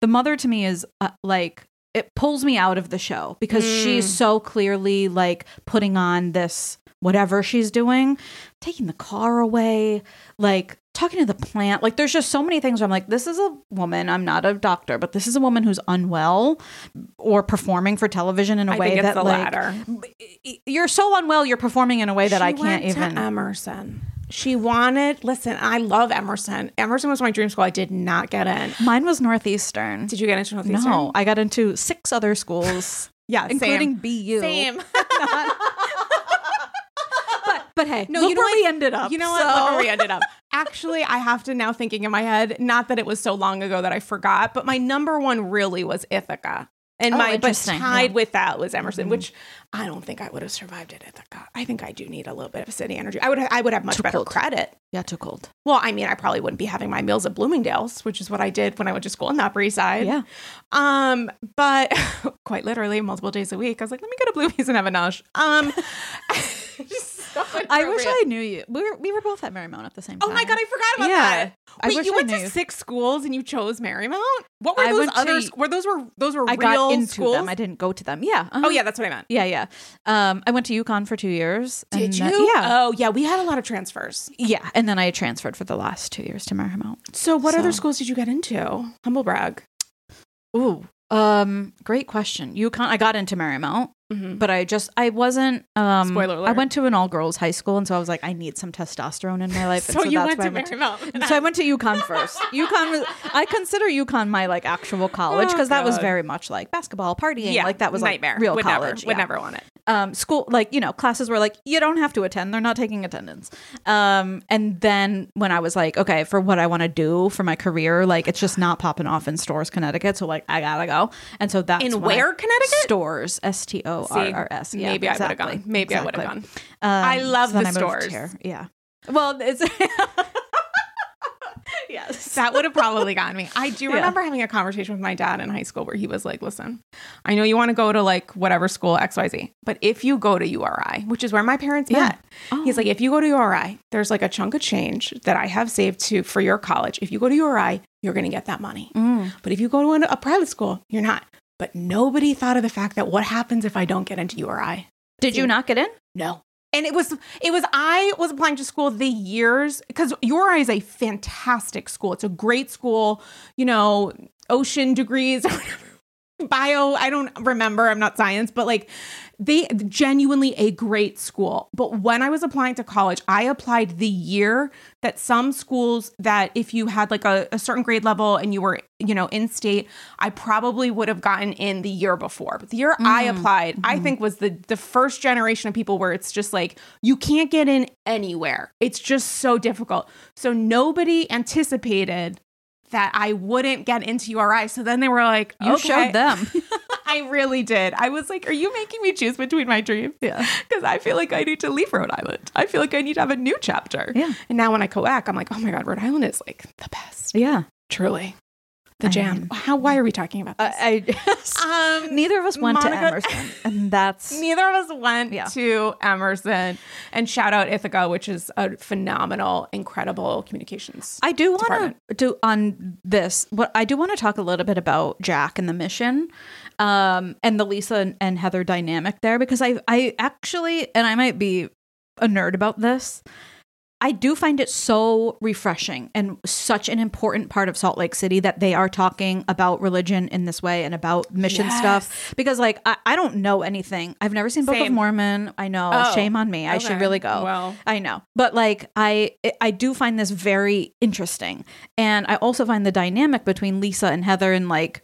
The mother to me is uh, like it pulls me out of the show because she's mm. so clearly like putting on this whatever she's doing, taking the car away, like talking to the plant. Like there's just so many things where I'm like, this is a woman. I'm not a doctor, but this is a woman who's unwell or performing for television in a I way that the like latter. you're so unwell. You're performing in a way that She I can't even. Emerson. She wanted. Listen, I love Emerson. Emerson was my dream school. I did not get in. Mine was Northeastern. Did you get into Northeastern? No, I got into six other schools, Yeah, including same. BU. Same. But, but hey, No, you know where what? we ended up. You know what? so- Look where we ended up. Actually, I have to now thinking in my head. Not that it was so long ago that I forgot, but my number one really was Ithaca. And Oh, my but tied Yeah. Mm-hmm. with that was Emerson, which I don't think I would have survived it at Ithaca. I think I do need a little bit of city energy. I would I would have much Too better cold. credit. Yeah, too cold. Well, I mean, I probably wouldn't be having my meals at Bloomingdale's, which is what I did when I went to school in the Upper East Side. Yeah. Um, but quite literally multiple days a week. I was like, let me go to Bloomies and have a nosh. Um so I wish. I knew you. We were we were both at Marymount at the same time. Oh my god, I forgot about Yeah. that. I Wait, wish you I went knew to six schools and you chose Marymount? What were I those other? to- were those were those were I real got into schools? them. I didn't go to them. Yeah. uh-huh. oh yeah, that's what I meant. Yeah, yeah. Um, I went to UConn for two years. Did you? then- yeah. Oh yeah, we had a lot of transfers. yeah. And then I transferred for the last two years to Marymount. So what other schools did you get into? Humble brag. Ooh. Um, great question. UConn. I got into Marymount, Mhm. but I just I wasn't. Um, Spoiler alert. I went to an all girls high school, and so I was like, I need some testosterone in my life. and So, you that's went why to I went to- Marymount. so I went to UConn first. UConn was I consider UConn my like actual college Oh, because that was very much like basketball, partying. yeah, like that was like nightmare. real would college. Never, would never want it. Um school like you know classes were like you don't have to attend they're not taking attendance um and then when i was like okay for what i want to do for my career like it's just not popping off in Storrs connecticut so like i gotta go and so that's In when I- where, Connecticut? stores s-t-o-r-r-s yeah, maybe I would have gone. Maybe I would have gone. Um, I love so the stores. here. yeah well it's yes That would have probably gotten me. I do Yeah. remember having a conversation with my dad in high school where he was like, listen, I know you want to go to like whatever school, XYZ, but if you go to URI, which is where my parents Yeah. met, Oh. he's like, if you go to URI, there's like a chunk of change that I have saved to for your college. If you go to URI, you're going to get that money. Mm. But if you go to an- a private school, you're not. But nobody thought of the fact that what happens if I don't get into URI? did you not get in No. And it was it was I was applying to school the years because URI is a fantastic school. It's a great school, you know, ocean degrees or whatever. Bio, I don't remember. I'm not science, but like they genuinely a great school. But when I was applying to college, I applied the year that some schools that if you had like a, a certain grade level and you were, you know, in state, I probably would have gotten in the year before. But the year I mm-hmm. applied, I mm-hmm. think was the the first generation of people where it's just like you can't get in anywhere. It's just so difficult. So nobody anticipated that I wouldn't get into URI. So then they were like, you okay. showed them I really did. I was like, are you making me choose between my dreams? Yeah. Because I feel like I need to leave Rhode Island. I feel like I need to have a new chapter. Yeah. And now when I go back, I'm like, oh my God, Rhode Island is like the best. yeah Truly. The I jam. mean- How why are we talking about this? I, I um neither of us went to emerson and that's Neither of us went Yeah. to Emerson. And shout out Ithaca, which is a phenomenal, incredible communications. I do want to do on this. What I do want to talk a little bit about Jack and the mission, um, and the Lisa and, and Heather dynamic there because I I actually and I might be a nerd about this. I do find it so refreshing and such an important part of Salt Lake City that they are talking about religion in this way and about mission Yes. stuff. Because, like, I, I don't know anything. I've never seen Book of Mormon. I know. Oh, shame on me. I should really go. Well. I know. But, like, I I do find this very interesting. And I also find the dynamic between Lisa and Heather and, like,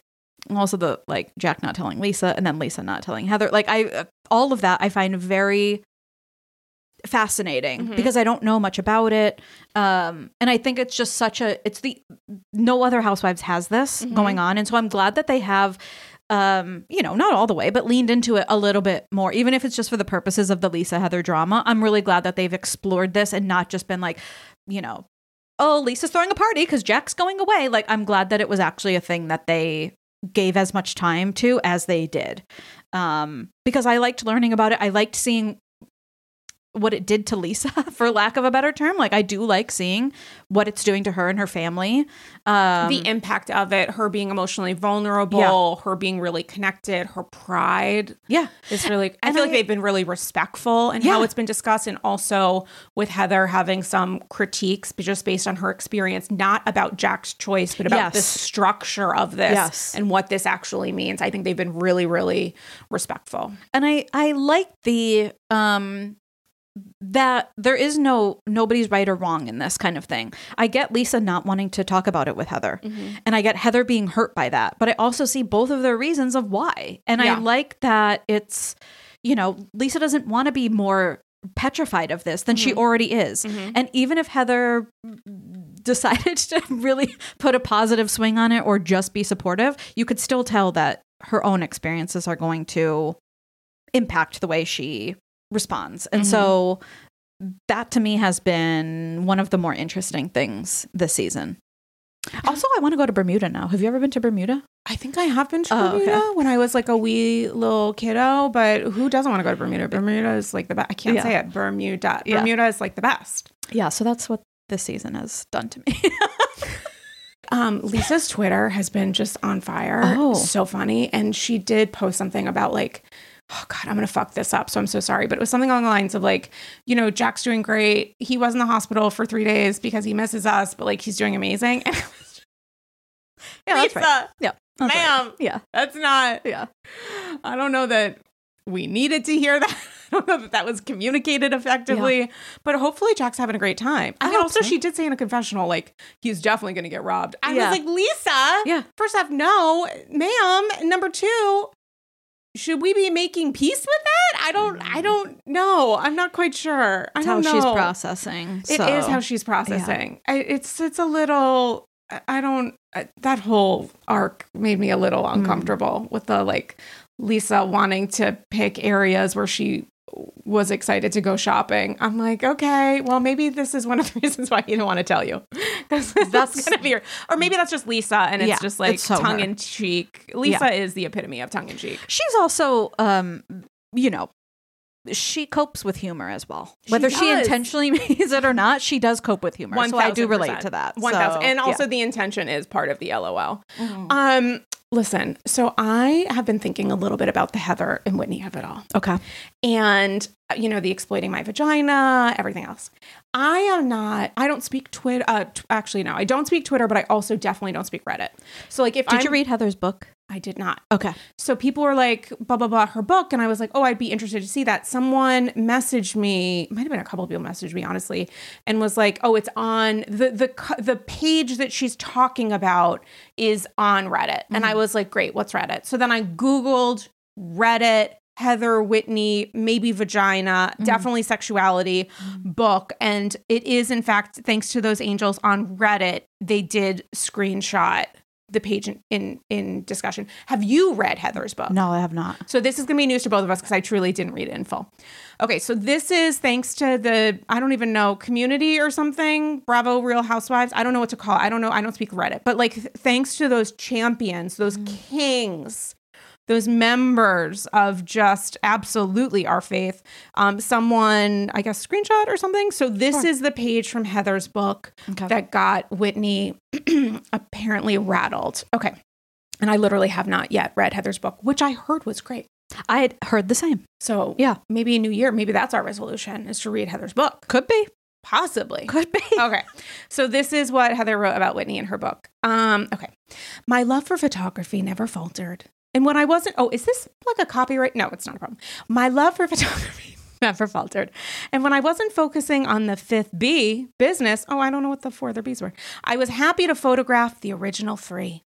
also the like Jack not telling Lisa and then Lisa not telling Heather. Like I uh, all of that I find very fascinating Mhm. because I don't know much about it. Um and I think it's just such a it's the no other housewives has this Mhm. going on and so I'm glad that they have um you know not all the way but leaned into it a little bit more even if it's just for the purposes of the Lisa Heather drama. I'm really glad that they've explored this and not just been like, you know, oh, Lisa's throwing a party because Jack's going away. Like, I'm glad that it was actually a thing that they gave as much time to as they did. Um, because I liked learning about it. I liked seeing what it did to Lisa, for lack of a better term. Like, I do like seeing what it's doing to her and her family. Um, the impact of it, her being emotionally vulnerable, her being really connected, her pride yeah. is really. I And feel like they've been really respectful in how it's been discussed, and also with Heather having some critiques, but just based on her experience, not about Jack's choice, but about the structure of this Yes. and what this actually means. I think they've been really, really respectful. and I I like the um that there is no nobody's right or wrong in this kind of thing. I get Lisa not wanting to talk about it with Heather. Mm-hmm. And I get Heather being hurt by that, but I also see both of their reasons of why. And Yeah. I like that it's you know, Lisa doesn't want to be more petrified of this than she mm-hmm. already is. Mm-hmm. And even if Heather decided to really put a positive swing on it or just be supportive, you could still tell that her own experiences are going to impact the way she responds. And so that to me has been one of the more interesting things this season. Also, I want to go to Bermuda now. Have you ever been to Bermuda? I think I have been to Oh, okay. Bermuda when I was like a wee little kiddo, but who doesn't want to go to Bermuda? Bermuda is like the best. I can't Yeah. say it. Bermuda. Yeah. Bermuda is like the best. Yeah, so that's what this season has done to me. Um, Lisa's Twitter has been just on fire. Oh. So funny. And she did post something about like, oh God, I'm going to fuck this up. So I'm so sorry. But it was something along the lines of like, you know, Jack's doing great. He was in the hospital for three days because he misses us, but like he's doing amazing. And yeah, that's right. Lisa, Yeah, that's right. ma'am, Yeah, that's not, yeah. I don't know that we needed to hear that. I don't know that that was communicated effectively, but hopefully Jack's having a great time. I I mean, also so. she did say in a confessional, like he's definitely going to get robbed. I Yeah. was like, Lisa, Yeah. First off, no, ma'am. Number two, should we be making peace with that? I don't. I don't know. I'm not quite sure. I how don't know. she's processing. It is how she's processing. I, it's it's a little. I- don't. That whole arc made me a little Mm. uncomfortable with the like Lisa wanting to pick areas where she was excited to go shopping. I'm like, okay, well, maybe this is one of the reasons why he didn't want to tell you. That's gonna be, her. or maybe that's just Lisa, and it's Yeah, just like it's so her. tongue in cheek. Lisa is the epitome of tongue in cheek. She's also, um, you know, she copes with humor as well. Whether she does. intentionally means it or not, she does cope with humor. So I do relate to that. One So, thousand, and yeah. also the intention is part of the LOL. Mhm. Um, listen. So I have been thinking a little bit about the Heather and Whitney of it all, okay. and you know the exploiting my vagina, everything else. I am not. I don't speak Twitter. Uh, t- actually, no, I don't speak Twitter, but I also definitely don't speak Reddit. So like, if Did I'm- you read Heather's book? I did not. Okay. So people were like, blah, blah, blah, her book. And I was like, oh, I'd be interested to see that. Someone messaged me, might have been a couple of people messaged me, honestly, and was like, oh, it's on the, the, the page that she's talking about is on Reddit. And I was like, great, what's Reddit? So then I Googled Reddit, Heather Whitney, maybe vagina, mm-hmm. definitely sexuality book. And it is, in fact, thanks to those angels on Reddit, they did screenshot the page in, in in discussion. Have you read Heather's book? No, I have not. So this is going to be news to both of us because I truly didn't read it in full. Okay, so this is thanks to the I don't even know community or something. Bravo, Real Housewives. I don't know what to call. it. I don't know. I don't speak Reddit, but like th- thanks to those champions, those mm. kings, those members of just absolutely our faith. Um, someone I guess screenshot or something. So this Sure. is the page from Heather's book Okay. that got Whitney apparently rattled. Okay. And I literally have not yet read Heather's book, which I heard was great. I had heard the same. So Yeah. maybe a new year, maybe that's our resolution is to read Heather's book. Could be. Possibly. Could be. Okay. So this is what Heather wrote about Whitney in her book. Um, okay. My love for photography never faltered. And when I wasn't, oh, is this like a copyright? No, it's not a problem. My love for photography never faltered. And when I wasn't focusing on the fifth B, business, oh, I don't know what the four other B's were. I was happy to photograph the original three.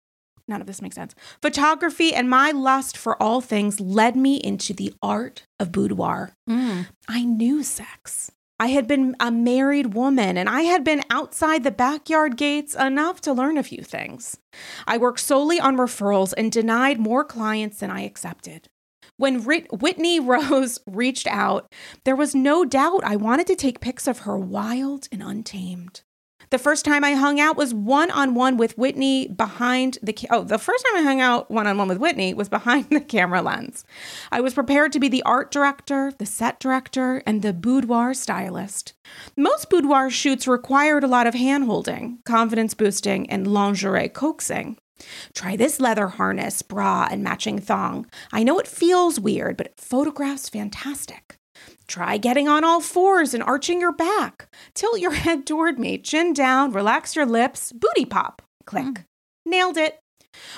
None of this makes sense. Photography and my lust for all things led me into the art of boudoir. Mm. I knew sex. I had been a married woman and I had been outside the backyard gates enough to learn a few things. I worked solely on referrals and denied more clients than I accepted. When Rit- Whitney Rose reached out, there was no doubt I wanted to take pics of her wild and untamed. The first time I hung out was one on one with Whitney behind the ca- oh the first time I hung out one on one with Whitney was behind the camera lens. I was prepared to be the art director, the set director, and the boudoir stylist. Most boudoir shoots required a lot of hand holding, confidence boosting, and lingerie coaxing. Try this leather harness, bra, and matching thong. I know it feels weird, but it photographs fantastic. Try getting on all fours and arching your back. Tilt your head toward me, chin down, relax your lips, booty pop. Click. Hmm. Nailed it.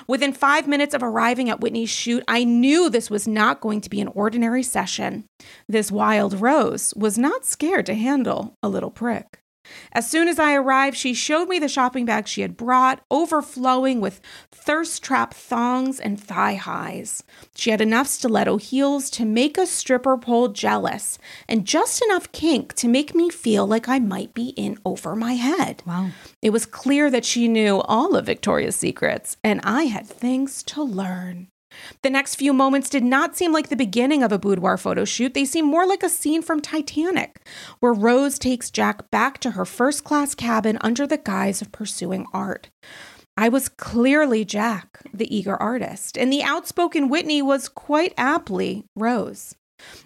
Within five minutes of arriving at Whitney's shoot, I knew this was not going to be an ordinary session. This wild rose was not scared to handle a little prick. As soon as I arrived, she showed me the shopping bag she had brought, overflowing with thirst trap thongs and thigh highs. She had enough stiletto heels to make a stripper pole jealous, and just enough kink to make me feel like I might be in over my head. Wow. It was clear that she knew all of Victoria's secrets, and I had things to learn. The next few moments did not seem like the beginning of a boudoir photo shoot. They seemed more like a scene from Titanic, where Rose takes Jack back to her first class cabin under the guise of pursuing art. I was clearly Jack, the eager artist, and the outspoken Whitney was quite aptly Rose.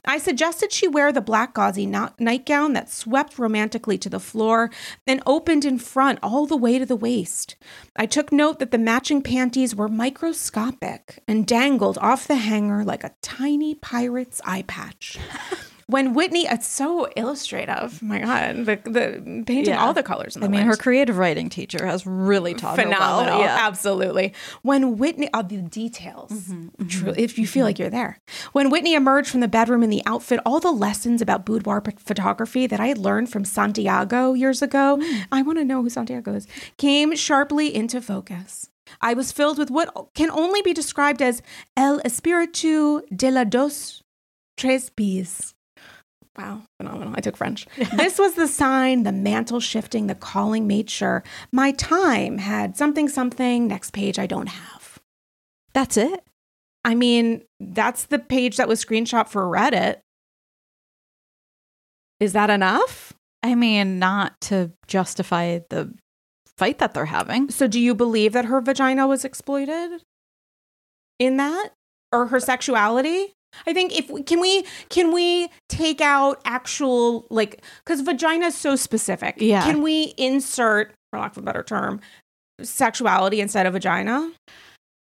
I suggested she wear the black gauzy nightgown that swept romantically to the floor and opened in front all the way to the waist. I took note that the matching panties were microscopic and dangled off the hanger like a tiny pirate's eye patch. When Whitney, it's so illustrative. My God, the the painting Yeah. all the colors. In the I mean, her creative writing teacher has really taught phenomenal. her well. Yeah. Absolutely. When Whitney, oh, the details. Mm-hmm, Truly, if you feel like you're there. When Whitney emerged from the bedroom in the outfit, all the lessons about boudoir photography that I had learned from Santiago years ago, Mm. I want to know who Santiago is, came sharply into focus. I was filled with what can only be described as el espíritu de la dos tres pies. Wow, phenomenal. I took French. this was the sign, the mantle shifting, the calling made sure my time had something, something. Next page, I don't have. That's it. I mean, that's the page that was screenshot for Reddit. Is that enough? I mean, not to justify the fight that they're having. So, do you believe that her vagina was exploited in that or her sexuality? I think if we, can we can we take out actual like because vagina is so specific. Yeah. Can we insert, for lack of a better term, sexuality instead of vagina?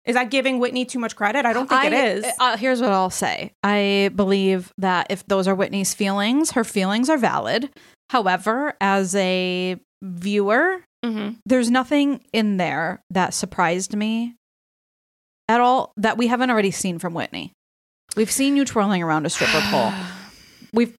Is that giving Whitney too much credit? I don't think it I- is. Uh, here's what I'll say. I believe that if those are Whitney's feelings, her feelings are valid. However, as a viewer, Mhm. there's nothing in there that surprised me at all that we haven't already seen from Whitney. We've seen you twirling around a stripper pole. We've,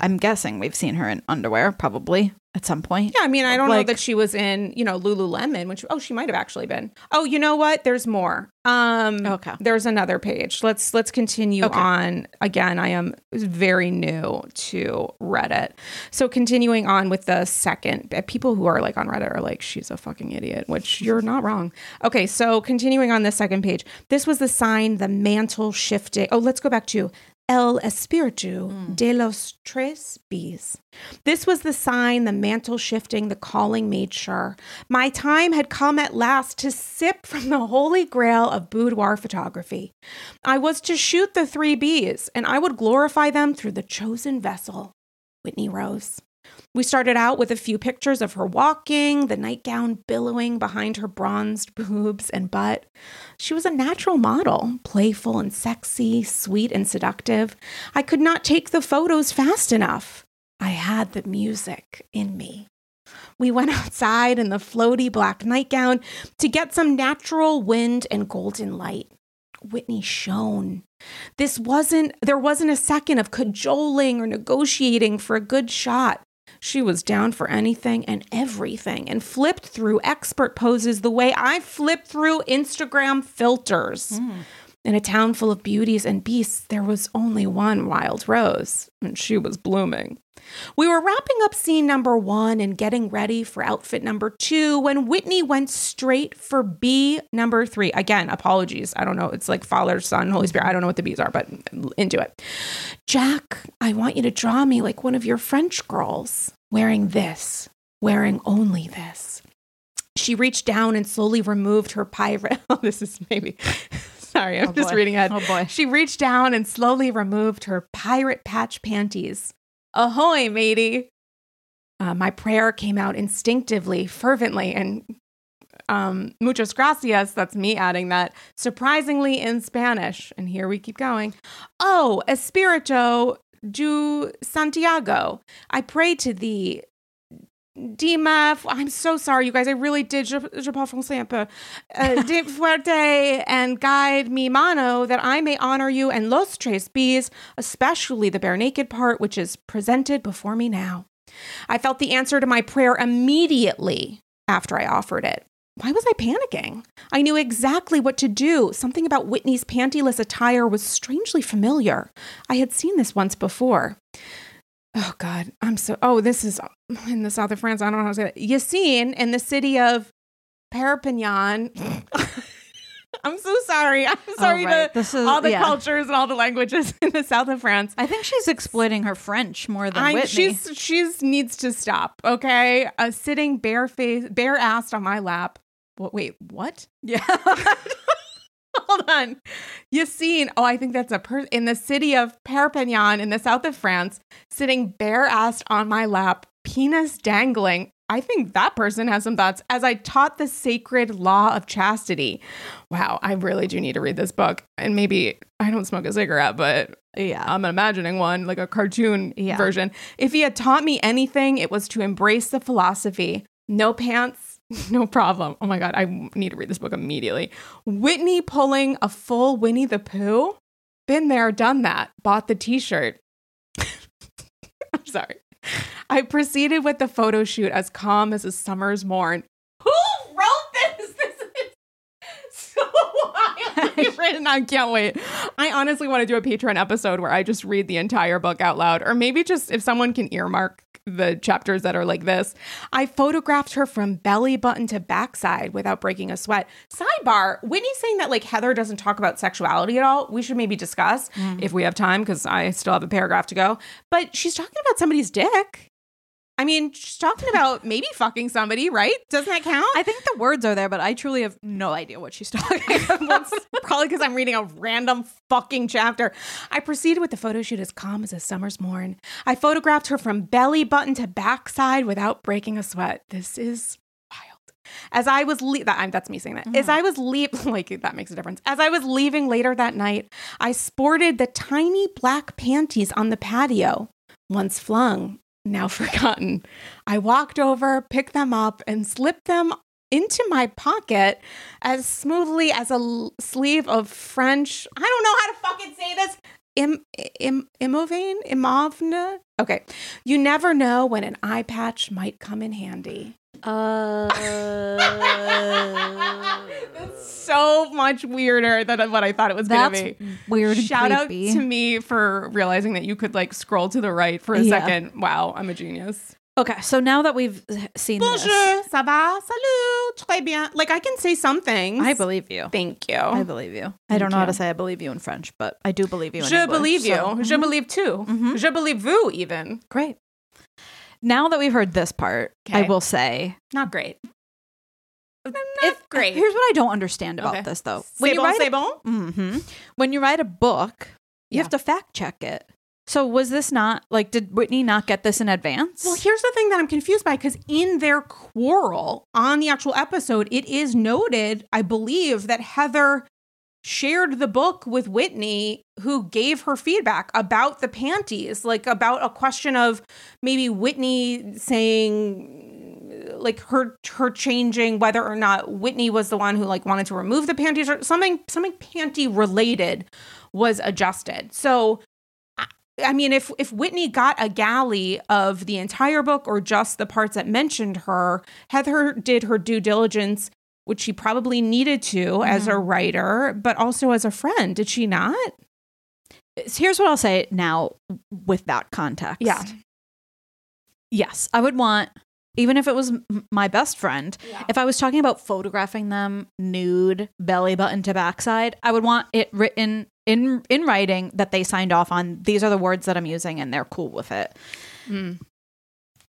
I'm guessing we've seen her in underwear probably at some point. Yeah, I mean, I don't know that she was in, you know, Lululemon, which oh, she might have actually been. Oh, you know what? There's more. Um Okay. There's another page. Let's let's continue Okay. on. Again, I am very new to Reddit. So continuing on with the second uh, people who are like on Reddit are like she's a fucking idiot, which you're not wrong. Okay, so continuing on the second page. This was the sign the mantle shifting. Oh, let's go back to El Espíritu mm. de los Tres Bs. This was the sign, the mantle shifting, the calling made sure. My time had come at last to sip from the holy grail of boudoir photography. I was to shoot the three Bs, and I would glorify them through the chosen vessel, Whitney Rose. We started out with a few pictures of her walking, the nightgown billowing behind her bronzed boobs and butt. She was a natural model, playful and sexy, sweet and seductive. I could not take the photos fast enough. I had the music in me. We went outside in the floaty black nightgown to get some natural wind and golden light. Whitney shone. This wasn't, there wasn't a second of cajoling or negotiating for a good shot. She was down for anything and everything and flipped through expert poses the way I flip through Instagram filters. Hmm. In a town full of beauties and beasts, there was only one wild rose, and she was blooming. We were wrapping up scene number one and getting ready for outfit number two when Whitney went straight for B number three. Again, apologies. I don't know. It's like Father, Son, Holy Spirit. I don't know what the B's are, but into it. Jack, I want you to draw me like one of your French girls, wearing this, wearing only this. She reached down and slowly removed her pirate. Oh, this is maybe. Sorry, I'm Oh, just reading ahead. Oh, boy. She reached down and slowly removed her pirate patch panties. Ahoy, matey. Uh, my prayer came out instinctively, fervently, and um, muchas gracias. That's me adding that surprisingly in Spanish. And here we keep going. Oh, Espirito du Santiago, I pray to thee. Dima, I'm so sorry, you guys. I really did. Je, je parle. Uh, de fuerte and guide mi mano that I may honor you and los tres bees, especially the bare naked part, which is presented before me now. I felt the answer to my prayer immediately after I offered it. Why was I panicking? I knew exactly what to do. Something about Whitney's pantyless attire was strangely familiar. I had seen this once before. Oh God, I'm so. Oh, this is in the south of France. I don't know how to say that. Yassine in the city of Perpignan. I'm so sorry. I'm sorry right. to This is- all the yeah. cultures and all the languages in the south of France. I think she's exploiting her French more than I'm, Whitney. she's she's needs to stop. Okay, uh, sitting bare face, bare assed on my lap. What? Wait, what? yeah. Hold on. Yassine. Oh, I think that's a person in the city of Perpignan in the south of France, sitting bare assed on my lap, penis dangling. I think that person has some thoughts as I taught the sacred law of chastity. Wow, I really do need to read this book. And maybe I don't smoke a cigarette, but yeah. I'm imagining one, like a cartoon Yeah. version. If he had taught me anything, it was to embrace the philosophy no pants, no problem. Oh my God, I need to read this book immediately. Whitney pulling a full Winnie the Pooh. Been there, done that. Bought the t shirt. I'm sorry. I proceeded with the photo shoot as calm as a summer's morn. Who wrote this? This is so wildly written. I can't wait. I honestly want to do a Patreon episode where I just read the entire book out loud, or maybe just if someone can earmark the chapters that are like this. I photographed her from belly button to backside without breaking a sweat. Sidebar: Whitney's saying that like Heather doesn't talk about sexuality at all. We should maybe discuss mm. if we have time because I still have a paragraph to go. But she's talking about somebody's dick. I mean, she's talking about maybe fucking somebody, right? Doesn't that count? I think the words are there, but I truly have no idea what she's talking about. Probably because I'm reading a random fucking chapter. I proceeded with the photo shoot as calm as a summer's morn. I photographed her from belly button to backside without breaking a sweat. This is wild. As I was le- that I'm, that's me saying that. As mm-hmm. I was leaving, like that makes a difference. As I was leaving later that night, I sported the tiny black panties on the patio, once flung, now forgotten. I walked over, picked them up, and slipped them into my pocket as smoothly as a l- sleeve of French. I don't know how to fucking say this. Im, im, imovane? Imovna? Okay. You never know when an eye patch might come in handy. Uh, That's so much weirder than what I thought it was going to be. weird. Shout out to me for realizing that you could like scroll to the right for a Yeah. second. Wow, I'm a genius. Okay, so now that we've seen Bonjour, this, ça va? Salut, très bien. Like I can say some things. I believe you. Thank you. I believe you. I don't know how to say I believe you in French, but I do believe you in Je English, believe you. so- Je believe too. Mhm. Je believe vous even. Great. Now that we've heard this part, I will say Not great. Not if, great. Here's what I don't understand about Okay. this, though. C'est bon, write a, bon? Mhm. when you write a book, you Yeah. have to fact check it. So was this not like did Whitney not get this in advance? Well, here's the thing that I'm confused by because in their quarrel on the actual episode, it is noted, I believe, that Heather shared the book with Whitney, who gave her feedback about the panties, like about a question of maybe Whitney saying like her her changing whether or not Whitney was the one who like wanted to remove the panties or something something panty related was adjusted. So I- mean if if Whitney got a galley of the entire book or just the parts that mentioned her, Heather did her due diligence which she probably needed to as a writer, but also as a friend. Did she not? Here's what I'll say now with that context. Yeah. Yes, I would want, even if it was my best friend, if I was talking about photographing them nude, belly button to backside, I would want it written in in writing that they signed off on. These are the words that I'm using, and they're cool with it. Mm.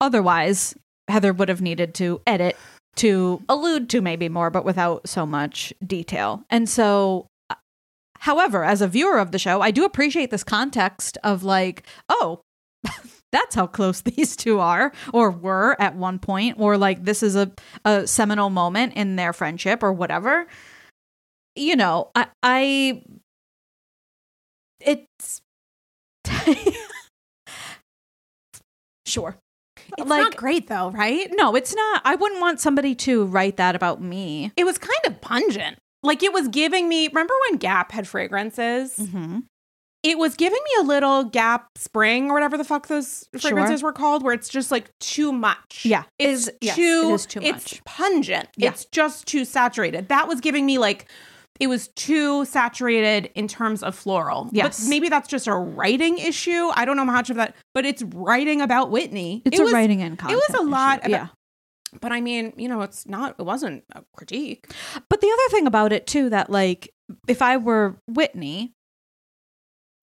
Otherwise, Heather would have needed to edit to allude to maybe more, but without so much detail. And so, however, as a viewer of the show, I do appreciate this context of like, oh, that's how close these two are or were at one point, or like this is a, a seminal moment in their friendship or whatever. You know, I, I it's sure. It's like not great though, right? no, it's not. I wouldn't want somebody to write that about me. It was kind of pungent. Like it was giving me, remember when Gap had fragrances? Mm-hmm. It was giving me a little Gap Spring or whatever the fuck those Sure. fragrances were called, where it's just like too much. Yeah, It's yes, too, it is too It's pungent. Yeah. It's just too saturated. That was giving me like, it was too saturated in terms of floral. Yes. But maybe that's just a writing issue. I don't know how much of that, but it's writing about Whitney. It's It a was- writing and It was a lot issue. about, but I mean, you know, it's not, it wasn't a critique. But the other thing about it too, that like if I were Whitney,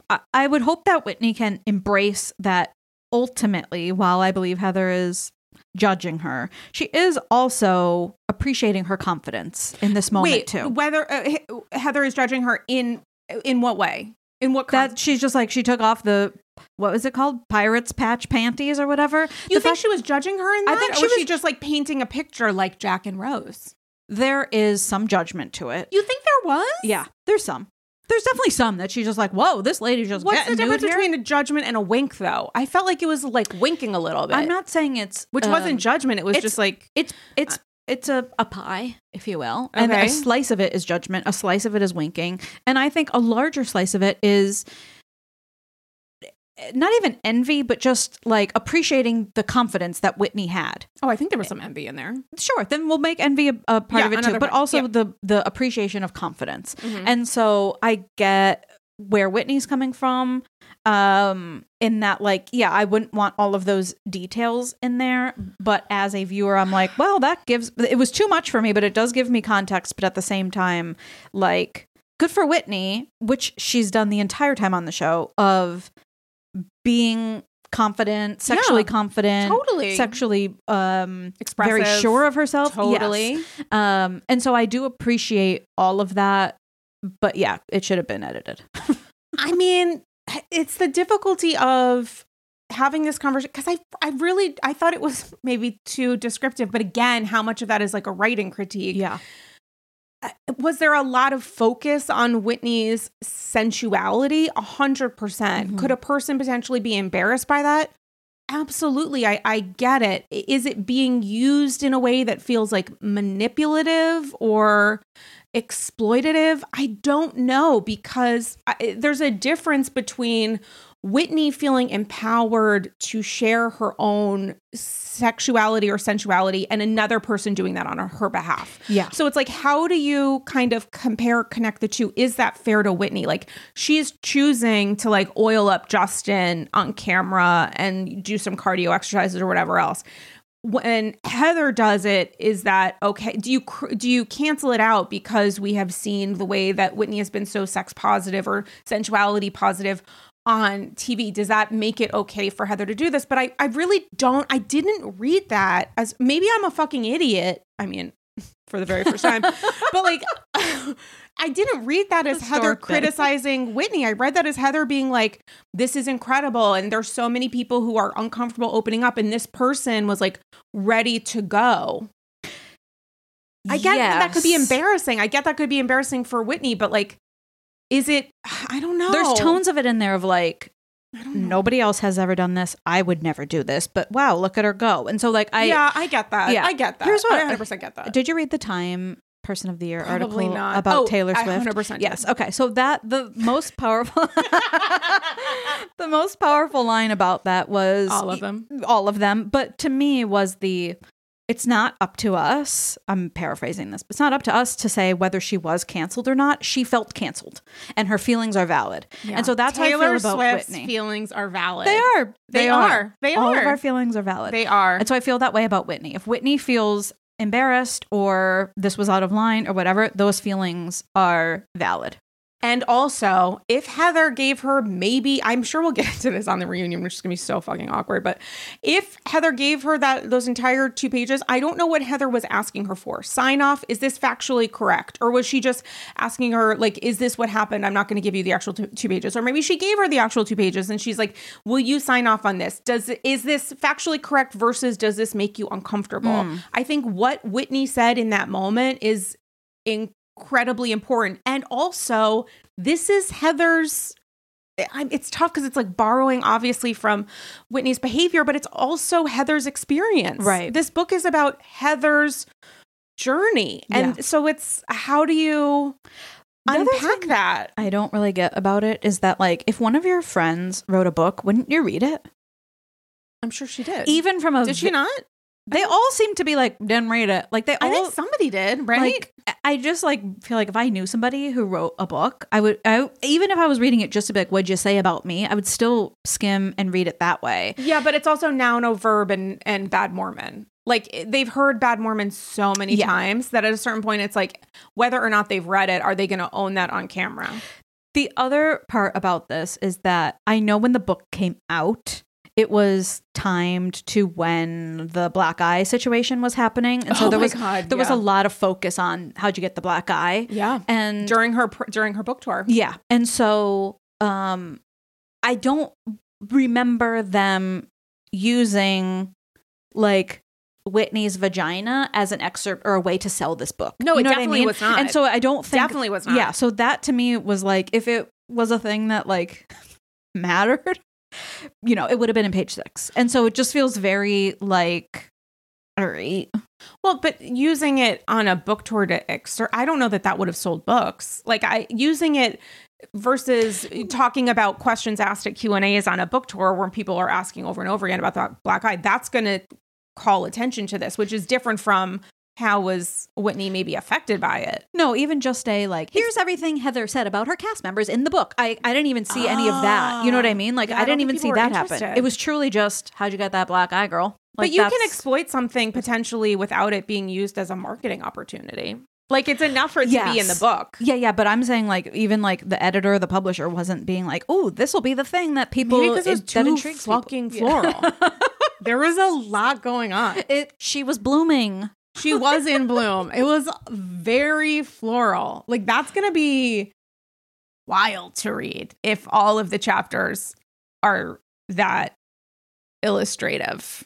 I, I would hope that Whitney can embrace that ultimately, while I believe Heather is judging her, she is also appreciating her confidence in this moment Wait, too. whether uh, Heather is judging her in in what way? In what That she's just like she took off the what was it called pirates patch panties or whatever. you the think fact- she was judging her in that? I think she was she was- just like painting a picture like Jack and Rose? there is some judgment to it. You think there was? Yeah, there's some. There's definitely some that she's just like, whoa, this lady just What's the difference between a judgment and a wink, though? I felt like it was like winking a little bit. I'm not saying it's which um, wasn't judgment. It was just like It's it's it's a, a pie, if you will. And a slice of it is judgment, a slice of it is winking. And I think a larger slice of it is not even envy, but just like appreciating the confidence that Whitney had. oh, I think there was some envy in there. Sure, then we'll make envy a, a part Yeah, of it too, another but also Yeah. the the appreciation of confidence. Mhm. And so I get where Whitney's coming from um in that like yeah I wouldn't want all of those details in there but as a viewer I'm like well that gives it was too much for me but it does give me context but at the same time like good for Whitney which she's done the entire time on the show of being confident sexually Yeah, confident totally. sexually um Expressive. very sure of herself Yes. Totally. Um, and so I do appreciate all of that, but yeah, it should have been edited. I mean, it's the difficulty of having this conversation because I I really I thought it was maybe too descriptive, but again, how much of that is like a writing critique? Yeah. Was there a lot of focus on Whitney's sensuality? A hundred percent. Mhm. Could a person potentially be embarrassed by that? Absolutely. I, I get it. Is it being used in a way that feels like manipulative or exploitative? I don't know because I, there's a difference between Whitney feeling empowered to share her own sexuality or sensuality and another person doing that on her behalf. Yeah. So it's like, how do you kind of compare, connect the two? Is that fair to Whitney? Like, she's choosing to like oil up Justin on camera and do some cardio exercises or whatever else. When Heather does it, is that okay? Do you do you cancel it out because we have seen the way that Whitney has been so sex positive or sensuality positive on TV? Does that make it okay for Heather to do this? But I, I really don't. I didn't read that as maybe I'm a fucking idiot. I mean, for the very first time, but like, I didn't read that as Heather thing. criticizing Whitney. I read that as Heather being like, "This is incredible," and there's so many people who are uncomfortable opening up, and this person was like ready to go. I get that, that could be embarrassing. I get that could be embarrassing for Whitney, but like Is it? I don't know. There's tones of it in there of like I don't know. nobody else has ever done this. I would never do this, but wow, look at her go. And so like I yeah, I get that. Yeah. I get that. Here's what- I 100 percent get that. did you read the Time Person of the Year Probably article not. about Oh, Taylor I Swift? 100% did. Yes. Okay. So that the most powerful the most powerful line about that was All of them. all of them but to me was the it's not up to us i'm paraphrasing this but it's not up to us to say whether she was canceled or not. She felt canceled and her feelings are valid. And so that's Taylor how i feel about Swift's whitney. feelings are valid. they are. They are. They all are. of our feelings are valid. They are. and so i feel that way about whitney. If whitney feels embarrassed or this was out of line or whatever those feelings are valid And also, if Heather gave her maybe, I'm sure we'll get into this on the reunion, which is gonna be so fucking awkward. But if Heather gave her that those entire two pages, I don't know what Heather was asking her for. Sign off. Is this factually correct, or was she just asking her like, is this what happened? I'm not going to give you the actual two, two pages, or maybe she gave her the actual two pages, and she's like, will you sign off on this? Does is this factually correct versus does this make you uncomfortable? Hmm. I think what Whitney said in that moment is incredibly important. And also, this is Heather's. It's tough because it's like borrowing obviously from Whitney's behavior, but it's also Heather's experience. Right. This book is about Heather's journey. And Yeah. so it's how do you unpack that? i don't really get about it is that like if one of your friends wrote a book wouldn't you read it I'm sure she did. even from a did she not? They all seem to be like didn't read it like they all I think somebody did, right? like i just like feel like if i knew somebody who wrote a book i would I, even if i was reading it just to be like what'd you say about me i would still skim and read it that way Yeah, but it's also noun, no verb, and and bad Mormon. Like they've heard bad Mormon so many Yeah. times that at a certain point, it's like whether or not they've read it, are they going to own that on camera? the other part about this is that i know when the book came out it was timed to when the black eye situation was happening and so Oh there was God, there was a lot of focus on how'd you get the black eye Yeah, and during her during her book tour. Yeah. And so um I don't remember them using like Whitney's vagina as an excerpt or a way to sell this book. No, You it know what I definitely mean? was not. And so I don't think Definitely was not. Yeah, so that to me was like if it was a thing that like mattered, you know, it would have been in page 6. And so it just feels very like all right. Well, but using it on a book tour to excerpt, I don't know that that would have sold books. Like I using it versus talking about questions asked at Q and A's on a book tour where people are asking over and over again about the black eye. That's going to call attention to this, which is different from how was Whitney maybe affected by it. No, even just a like, here's everything Heather said about her cast members in the book. I, I didn't even see any of that. You know what I mean? Like, Yeah, I I don't didn't think even see people were that happen. interested. It was truly just, how'd you get that black eye girl? Like, but you can that's- exploit something potentially without it being used as a marketing opportunity. Like it's enough for it to be in the Yes. book. Yeah, yeah, but I'm saying like even like the editor, the publisher wasn't being like, "Oh, this will be the thing that people Maybe because it was that too intrigues people." fucking floral. there was a lot going on. it she was blooming. She was in bloom. It was very floral. Like that's going to be wild to read if all of the chapters are that illustrative.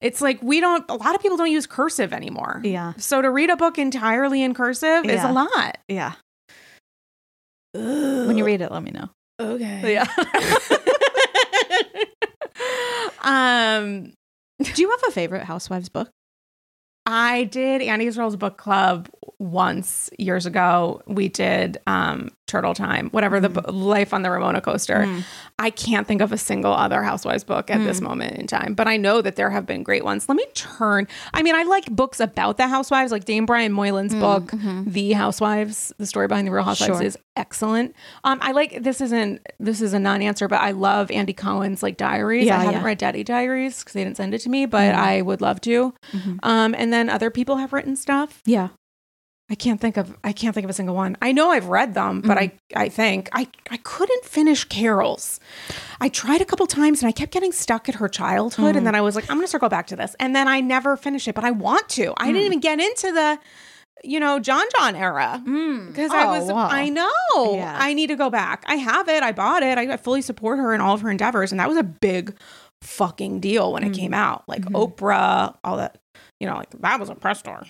It's like we don't a lot of people don't use cursive anymore. Yeah. So to read a book entirely in cursive is a lot. Yeah. When you read it, let me know. okay. Yeah. um Do you have a favorite Housewives book? I did Andy's Girls book club once years ago. We did um, Turtle Time, whatever the Mm. bu- Life on the Ramona coaster. Mm. I can't think of a single other Housewives book at this Mm. moment in time, but I know that there have been great ones. Let me turn. I mean, I like books about the Housewives, like Dame Brian Moylan's book, The Housewives, the story behind the Real Housewives Mm-hmm. Sure. is excellent. Um, I like this isn't this is a non-answer, but I love Andy Cohen's like diaries. Yeah, I haven't yeah. read Daddy Diaries because they didn't send it to me, but I would love to. Mhm. Um, and then other people have written stuff. Yeah. I can't think of I can't think of a single one. I know I've read them, but mm-hmm. I I think I I couldn't finish Carole's. I tried a couple times and I kept getting stuck at her childhood, and mm. then I was like, I'm gonna circle back to this, and then I never finished it. But I want to. I didn't mm. even get into the, you know, John John era mm. because I Oh, was wow. I know Yeah. I need to go back. I have it. I bought it. I, I fully support her in all of her endeavors, and that was a big fucking deal when it came out. Like mm-hmm. Oprah, all that. You know, like that was a press tour.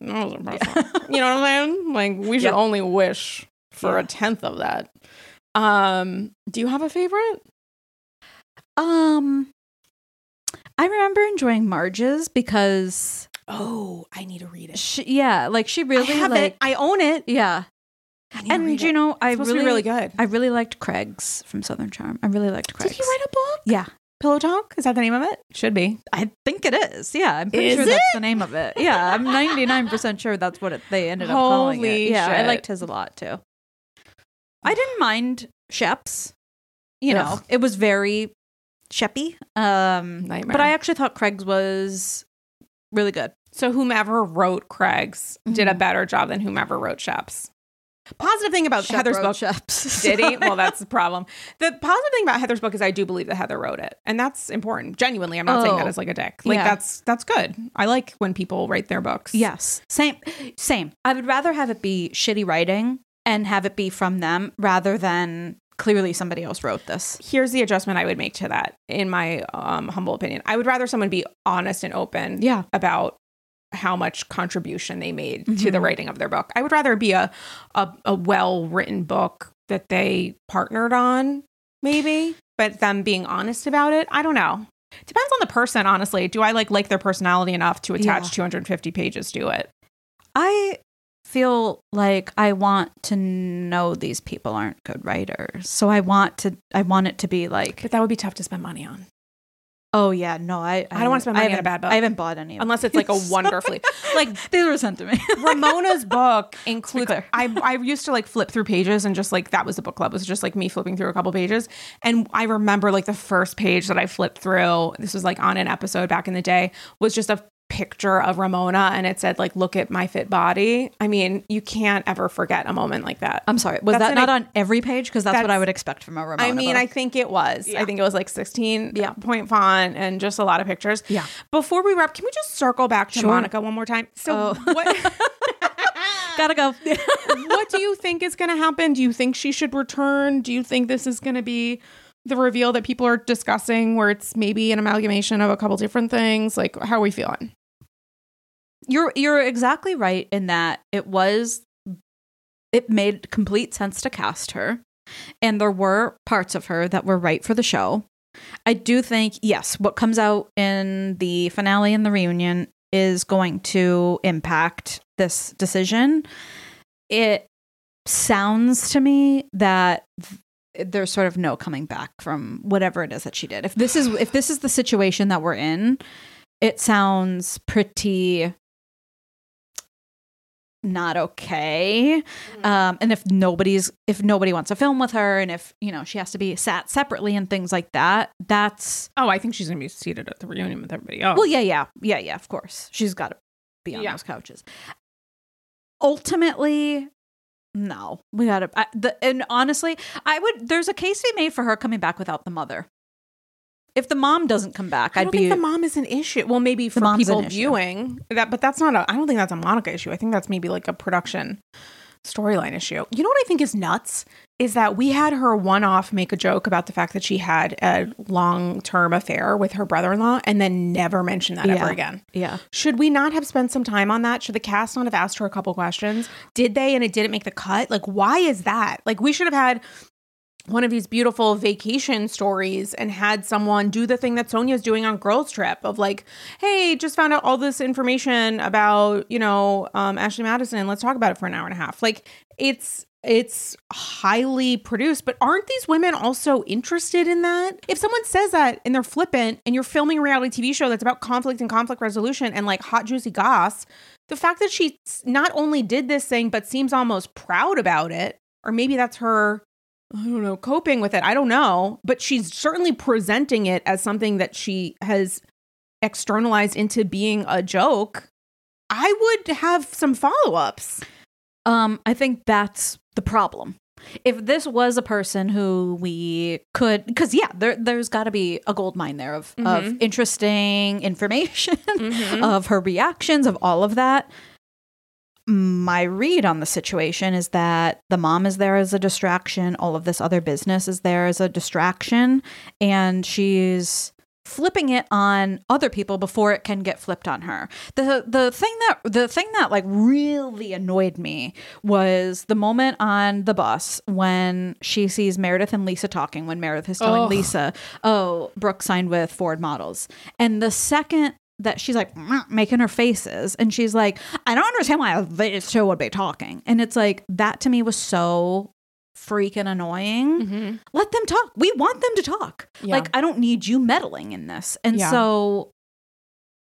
That was a press tour. You know what I'm saying? Like we should Yep. only wish for Yeah. a tenth of that. Um, do you have a favorite? Um, I remember enjoying Marge's because Oh, I need to read it. she, yeah, like she really I have like it. I own it. yeah. I And you it. know, I It's supposed really really good. I really liked Craig's from Southern Charm. I really liked Craig's. Did he write a book? Yeah, Pillow Talk? Is that the name of it? Should be. I think it is. Yeah, I'm pretty Is sure it? that's the name of it. Yeah, I'm 99% sure that's what it, they ended up calling it. Yeah, I liked his a lot too. I didn't mind Shep's. You know, Ugh. it was very Sheppy. Um, Nightmare. but I actually thought Craig's was really good. So whomever wrote Craig's did a Mhm. better job than whomever wrote Shep's. Positive thing about Shep Heather's book. Shep's. Did he? Well, that's the problem. The positive thing about Heather's book is I do believe that Heather wrote it, and that's important. Genuinely, I'm not saying that Oh. as like a dick. Like Yeah. that's that's good. I like when people write their books. Yes, same, same. I would rather have it be shitty writing and have it be from them rather than clearly somebody else wrote this. Here's the adjustment I would make to that, in my um, humble opinion. I would rather someone be honest and open Yeah. about how much contribution they made to the Mhm. writing of their book. I would rather be a a, a well written book that they partnered on, maybe, but them being honest about it. I don't know. Depends on the person, honestly. Do I like like their personality enough to attach Yeah. 250 pages to it? I feel like I want to know these people aren't good writers. So I want to I want it to be like But that would be tough to spend money on, oh yeah, no, I I don't wanna spend money on a haven't- bad book. I haven't bought any of unless it's like a wonderfully like these were sent to me. Ramona's book includes. clear. I I used to like flip through pages and just like that was the book club. It was just like me flipping through a couple pages, and I remember like the first page that I flipped through. This was like on an episode back in the day. Was just a picture of Ramona, and it said like, "Look at my fit body." I mean, you can't ever forget a moment like that. I'm sorry. Was That's that not on every page? Because that's, what I would expect from a Ramona. I mean, I think it was. I think it was like 16 Yeah. point font and just a lot of pictures. Yeah. Before we wrap, can we just circle back to Sure. Monica one more time? So, Oh. what? gotta go. what do you think is going to happen? Do you think she should return? Do you think this is going to be the reveal that people are discussing where it's maybe an amalgamation of a couple different things? Like, how are we feeling? You're you're exactly right in that it was it made complete sense to cast her and there were parts of her that were right for the show. I do think yes, what comes out in the finale and the reunion is going to impact this decision. It sounds to me that th- there's sort of no coming back from whatever it is that she did. If this is if this is the situation that we're in, it sounds pretty not okay. Um, and if nobody's if nobody wants to film with her, and if you know she has to be sat separately and things like that, that's Oh, I think she's going to be seated at the reunion with everybody else. well, yeah, yeah, yeah, yeah. Of course, she's got to be on Yeah. those couches. Ultimately, no, we got to. The, and honestly, I would. There's a case to be made for her coming back without the mother. If the mom doesn't come back, I I'd don't be. think the mom is an issue. Well, maybe for mom's an people issue. viewing that, but that's not a. I don't think that's a Monica issue. I think that's maybe like a production storyline issue. You know what I think is nuts is that we had her one off make a joke about the fact that she had a long term affair with her brother in law and then never mention that Yeah. ever again. yeah, Should we not have spent some time on that? Should the cast not have asked her a couple questions? Did they and it didn't make the cut? Like, why is that? Like, we should have had one of these beautiful vacation stories and had someone do the thing that Sonja's doing on Girls Trip of like, hey, just found out all this information about, you know, um, Ashley Madison. And let's talk about it for an hour and a half. Like, it's it's highly produced, but aren't these women also interested in that? If someone says that and they're flippant and you're filming a reality TV show that's about conflict and conflict resolution and like hot juicy goss, the fact that she not only did this thing but seems almost proud about it, or maybe that's her I don't know, coping with it. I don't know, but she's certainly presenting it as something that she has externalized into being a joke. I would have some follow-ups. Um, I think that's the problem. If this was a person who we could, because yeah, there there's got to be a gold mine there of of Mhm. interesting information, Mhm. of her reactions, of all of that. My read on the situation is that the mom is there as a distraction. All of this other business is there as a distraction, and she's flipping it on other people before it can get flipped on her. The the thing that the thing that like really annoyed me was the moment on the bus when she sees Meredith and Lisa talking when Meredith is telling Ugh. Lisa, "Oh, Brooks signed with Ford Models." And the second that she's like making her faces and she's like, "I don't understand why this show would be talking." And it's like that to me was so freaking annoying mm-hmm. let them talk. We want them to talk. Yeah. Like I don't need you meddling in this. And Yeah. so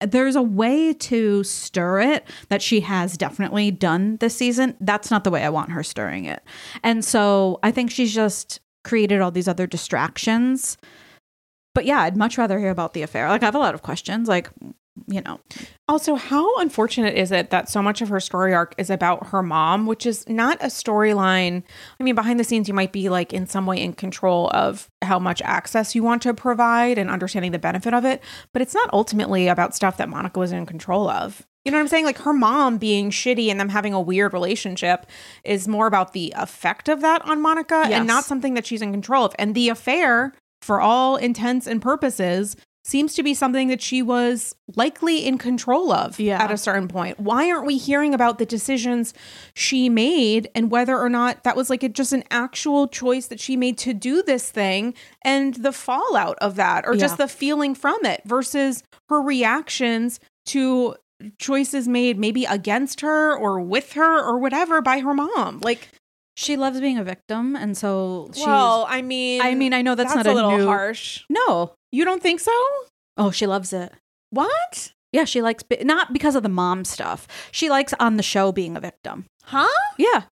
there's a way to stir it that she has definitely done this season. That's not the way I want her stirring it. And so I think she's just created all these other distractions. But yeah, I'd much rather hear about the affair. Like I have a lot of questions. Like, you know, Also, how unfortunate is it that so much of her story arc is about her mom, which is not a storyline? I mean, behind the scenes, you might be like in some way in control of how much access you want to provide and understanding the benefit of it, but it's not ultimately about stuff that Monica was in control of. You know what I'm saying? Like her mom being shitty and them having a weird relationship is more about the effect of that on Monica Yes. and not something that she's in control of. And the affair, for all intents and purposes, seems to be something that she was likely in control of Yeah. at a certain point. Why aren't we hearing about the decisions she made and whether or not that was like a, just an actual choice that she made to do this thing and the fallout of that or just the feeling from it versus her reactions to choices made maybe against her or with her or whatever by her mom. Like, she loves being a victim. And so she's. well, I mean, I mean, I know that's, not a little new, harsh. No. You don't think so? Oh, she loves it. What? Yeah, she likes be- not because of the mom stuff. She likes on the show being a victim. Huh? Yeah.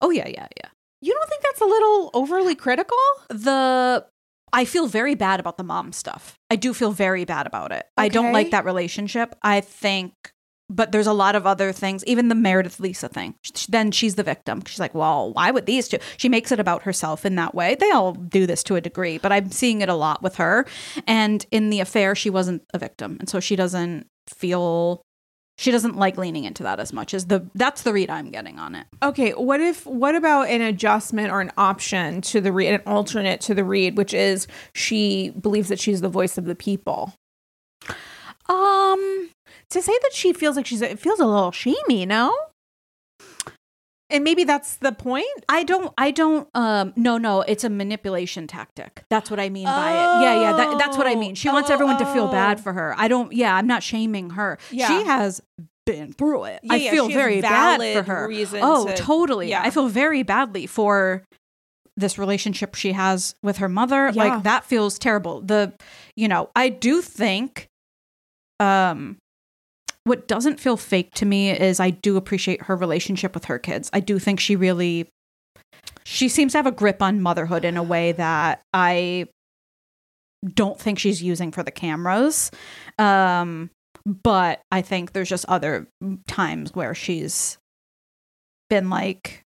Oh yeah, yeah, yeah. You don't think that's a little overly critical? The I feel very bad about the mom stuff. I do feel very bad about it. I don't like that relationship. I think but there's a lot of other things, even the Meredith Lisa thing. Then she's the victim. She's like, well, why would these two? She makes it about herself in that way. They all do this to a degree, but I'm seeing it a lot with her. And in the affair, she wasn't a victim. And so she doesn't feel, she doesn't like leaning into that as much as the, that's the read I'm getting on it. Okay, what if what about an adjustment or an option to the read, an alternate to the read, which is she believes that she's the voice of the people. Um, To say that she feels like she's it feels a little shamey, no? And maybe that's the point. I don't I don't um no no it's a manipulation tactic. That's what I mean by it. Yeah, yeah, that, that's what I mean. She wants Oh, everyone to feel bad oh. for her. I don't yeah, I'm not shaming her. Yeah. She has been through it. Yeah, I yeah, feel very bad for her. Oh, to- totally. yeah. I feel very badly for this relationship she has with her mother. Like that feels terrible. The you know, I do think um what doesn't feel fake to me is I do appreciate her relationship with her kids. I do think she really she seems to have a grip on motherhood in a way that I don't think she's using for the cameras. Um but I think there's just other times where she's been like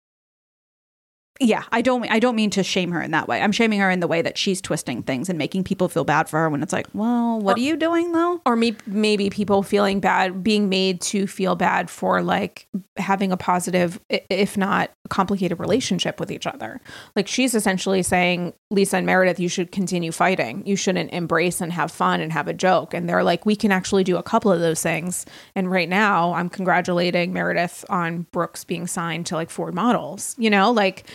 yeah, I don't I don't mean to shame her in that way. I'm shaming her in the way that she's twisting things and making people feel bad for her when it's like, "Well, what are you doing though?" or maybe maybe people feeling bad being made to feel bad for like having a positive if not complicated relationship with each other. Like she's essentially saying lisa and meredith you should continue fighting. You shouldn't embrace and have fun and have a joke. And they're like we can actually do a couple of those things. And right now i'm congratulating meredith on brooks being signed to like ford models you know? Like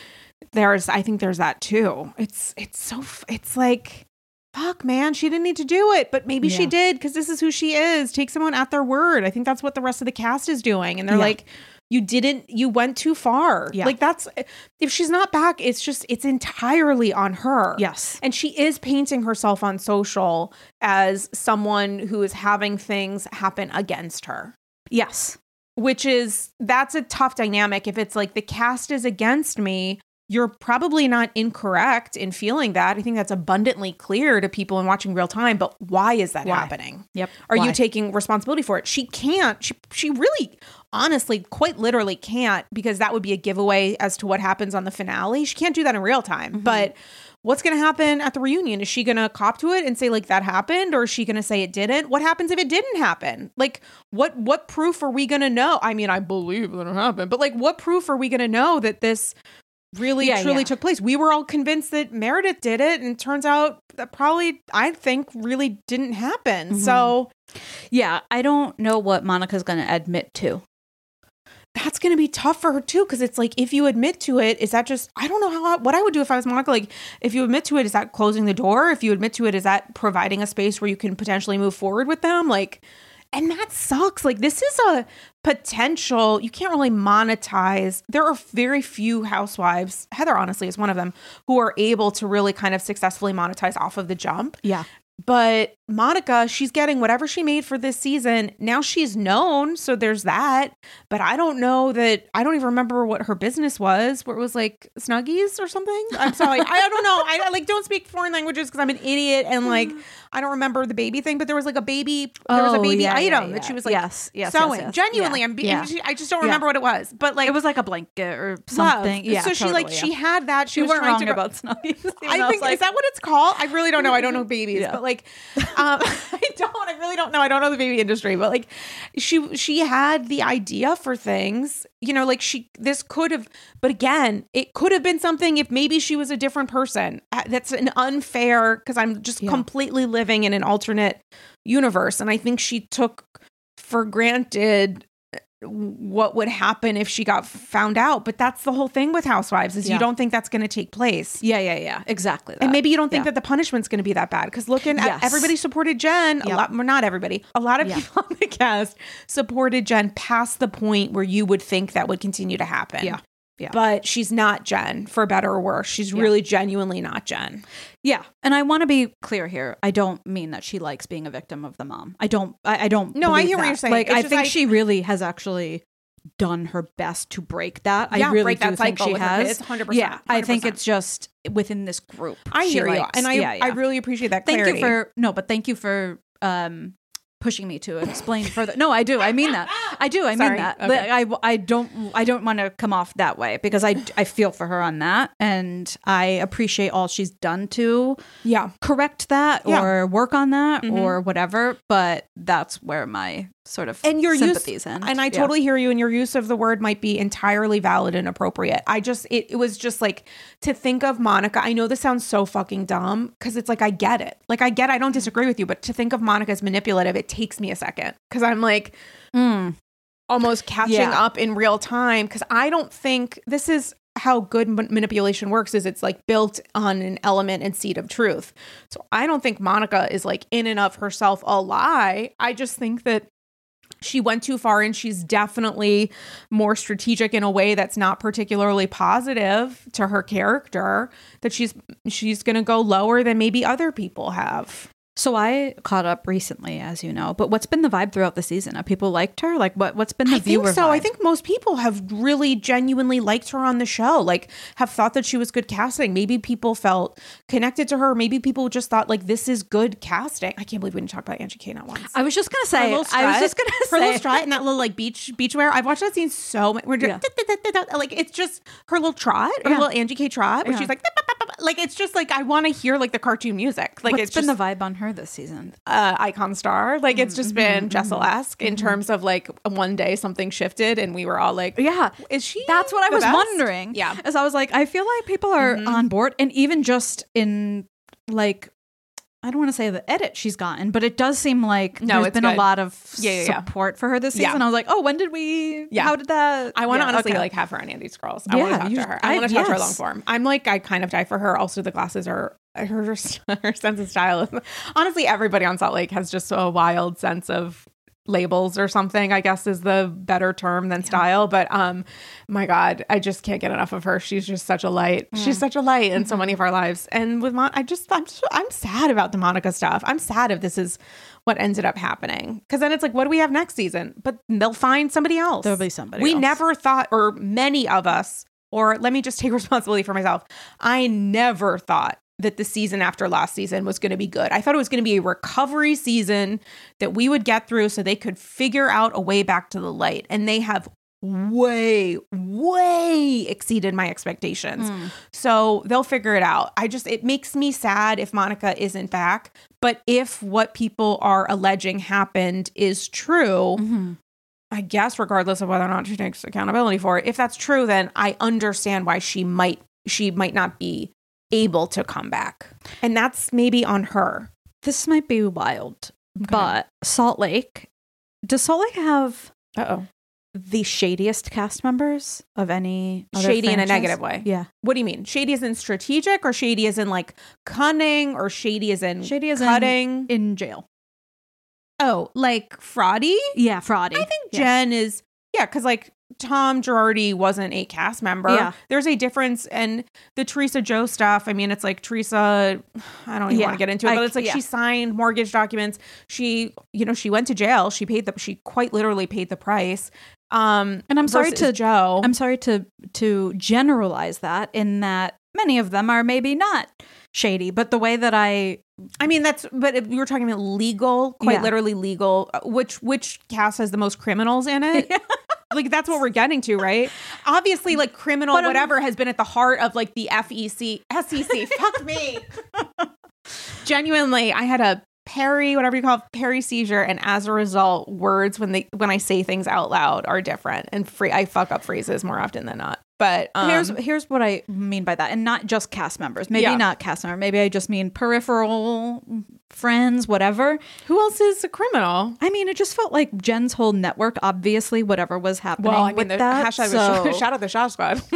there's i think there's that too it's it's so it's like fuck man she didn't need to do it but maybe she did because this is who she is take someone at their word i think that's what the rest of the cast is doing and they're Yeah. like you didn't you went too far Yeah. like that's if she's not back it's just it's entirely on her Yes. and she is painting herself on social as someone who is having things happen against her Yes. which is that's a tough dynamic if it's like the cast is against me you're probably not incorrect in feeling that i think that's abundantly clear to people in watching real time but why is that Why? happening Yep. are Why? you taking responsibility for it she can't she, she really honestly quite literally can't because that would be a giveaway as to what happens on the finale she can't do that in real time Mm-hmm. but what's going to happen at the reunion is she going to cop to it and say like that happened or is she going to say it didn't what happens if it didn't happen like what what proof are we going to know i mean i believe that it happened but like what proof are we going to know that this really Yeah, truly yeah. took place. We were all convinced that Meredith did it, and it turns out that probably I think really didn't happen. Mm-hmm. So Yeah, I don't know what Monica's going to admit to. that's going to be tough for her too because it's like if you admit to it is that just i don't know how what i would do if i was monica like if you admit to it is that closing the door if you admit to it is that providing a space where you can potentially move forward with them like and that sucks like this is a potential you can't really monetize there are very few housewives heather honestly is one of them who are able to really kind of successfully monetize off of the jump Yeah. but Monica, she's getting whatever she made for this season. Now she's known, so there's that. But I don't know that I don't even remember what her business was, where it was like Snuggies or something. I'm sorry. I don't know. I like don't speak foreign languages because I'm an idiot and like I don't remember the baby thing, but there was like a baby there was a Oh, baby yeah, yeah, item that yeah. she was like Yes, yes, yes, sewing. yes. Genuinely, Yeah, I'm be- yeah. I just don't Yeah. remember what it was. But like It was like a blanket or love. something. Yeah. So she like totally, she yeah. had that. She You was trying wrong to about snuggies. I think is that what it's called? I really don't know. I don't know babies, Yeah. but like, um, I don't. I really don't know. I don't know the baby industry, but like, she she had the idea for things. You know, like she this could have, but again, it could have been something if maybe she was a different person. Uh, That's an unfair because I'm just completely living in an alternate universe, and I think she took for granted what would happen if she got found out but that's the whole thing with housewives is you don't think that's going to take place Yeah, yeah, yeah. Exactly. That. and maybe you don't think Yeah. that the punishment's going to be that bad because looking Yes. at everybody supported Jen a Yep. lot, well, not everybody, a lot of Yeah. people on the cast supported Jen past the point where you would think that would continue to happen. Yeah. Yeah. But she's not Jen, for better or worse. She's Yeah. really genuinely not Jen. Yeah, and I want to be clear here. I don't mean that she likes being a victim of the mom. I don't. I, I don't. No, I hear what you're saying. Like, It's I think like- she really has actually done her best to break that. Yeah, I really break do that think cycle she has. kids, 100%, Yeah, I think it's just within this group. I hear you. likes- And I, yeah. I really appreciate that thank you for no, but thank you for um pushing me to explain further. No, I do. I mean that. I do. I mean Sorry. that. Okay. I I don't I don't want to come off that way because I I feel for her on that and I appreciate all she's done to Yeah. correct that Yeah. or work on that Mhm. or whatever, but that's where my sort of and your use sympathies end. and I Yeah. totally hear you and your use of the word might be entirely valid and appropriate. I just it, it was just like to think of Monica. I know this sounds so fucking dumb cuz it's like I get it. Like I get I don't disagree with you, but to think of Monica as manipulative, it takes me a second cuz I'm like Mm. almost catching Yeah. up in real time cuz I don't think this is how good ma- manipulation works is it's like built on an element and seed of truth. So I don't think Monica is like in and of herself a lie. I just think that she went too far and she's definitely more strategic in a way that's not particularly positive to her character that she's she's going to go lower than maybe other people have. So I caught up recently, as you know. But what's been the vibe throughout the season? Have people liked her? Like, what what's been the I think viewer? so. I think most people have really genuinely liked her on the show. Like, have thought that she was good casting. Maybe people felt connected to her. Maybe people just thought like this is good casting. I can't believe we didn't talk about Angie K not once. I was just gonna say. little I was just gonna her say. Her little strut and that little like beach beachwear. I've watched that scene so much. We're just like it's just her little trot, her Yeah. little Angie K trot, where Yeah. she's like like it's just like I want to hear like the cartoon music. Like What's it's been just the vibe on her this season? uh, icon star. Like it's just Mm-hmm, been Jessel-esque in terms of like one day something shifted and we were all like, Yeah, is she? That's what I was best? wondering. Yeah. Mm-hmm. As I was like, I feel like people are on board. And even just in like, I don't want to say the edit she's gotten, but it does seem like No, there's it's been good. a lot of Yeah, yeah, yeah. support for her this season. I was like, oh, when did we? Yeah. How did that? I want to honestly okay. like have her on Andy's Girls. I want to talk you- to her. I, I- want to talk to her long form. I'm like, I kind of die for her. Also, the glasses are her, her sense of style. Honestly, everybody on Salt Lake has just a wild sense of labels or something i guess is the better term than style. But um my god i just can't get enough of her. She's just such a light. She's such a light in so many of our lives. And with Mon- i just i'm so, i'm sad about the monica stuff. I'm sad if this is what ended up happening. Because then it's like what do we have next season? But they'll find somebody else. There'll be somebody we else. never thought or many of us or let me just take responsibility for myself. I never thought that the season after last season was going to be good. I thought it was going to be a recovery season that we would get through so they could figure out a way back to the light. And they have way, way exceeded my expectations. Hmm. So they'll figure it out. I just, it makes me sad if Monica isn't back. But if what people are alleging happened is true, mm-hmm. I guess regardless of whether or not she takes accountability for it, if that's true, then I understand why she might she might not be able to come back. And that's maybe on her. This might be wild, but Salt Lake, does Salt Lake have Uh-oh. the shadiest cast members of any other Shady in a negative way. Yeah. What do you mean? Shady is in strategic or shady is in like cunning or shady is in Shady is in- cutting? In jail. oh, like fraudy? Yeah, fraudy. I think Yeah. Jen is yeah, because like Tom Girardi wasn't a cast member. Yeah. There's a difference and the Teresa Joe stuff. I mean, it's like Teresa, I don't even Yeah. want to get into it, I- but it's like yeah. she signed mortgage documents. She, you know, she went to jail. She paid the she quite literally paid the price. Um And I'm sorry to- Joe. I'm sorry to to generalize that in that many of them are maybe not shady, but the way that I I mean, that's but if we were talking about legal, quite Yeah. literally legal. uh, Which which cast has the most criminals in it? like that's what we're getting to, right? Obviously, like criminal But I'm- whatever has been at the heart of like the FEC, SEC. Fuck me. Genuinely, I had a peri, whatever you call it, peri seizure, and as a result, words when they when I say things out loud are different, and free. I fuck up phrases more often than not. But um, here's here's what I mean by that, and not just cast members. Maybe Yeah. not cast member. Maybe I just mean peripheral friends, whatever. who else is a criminal? I mean, it just felt like Jen's whole network. Obviously, whatever was happening Well, I mean, with the that. hashtag so- was shout out the Shah Squad.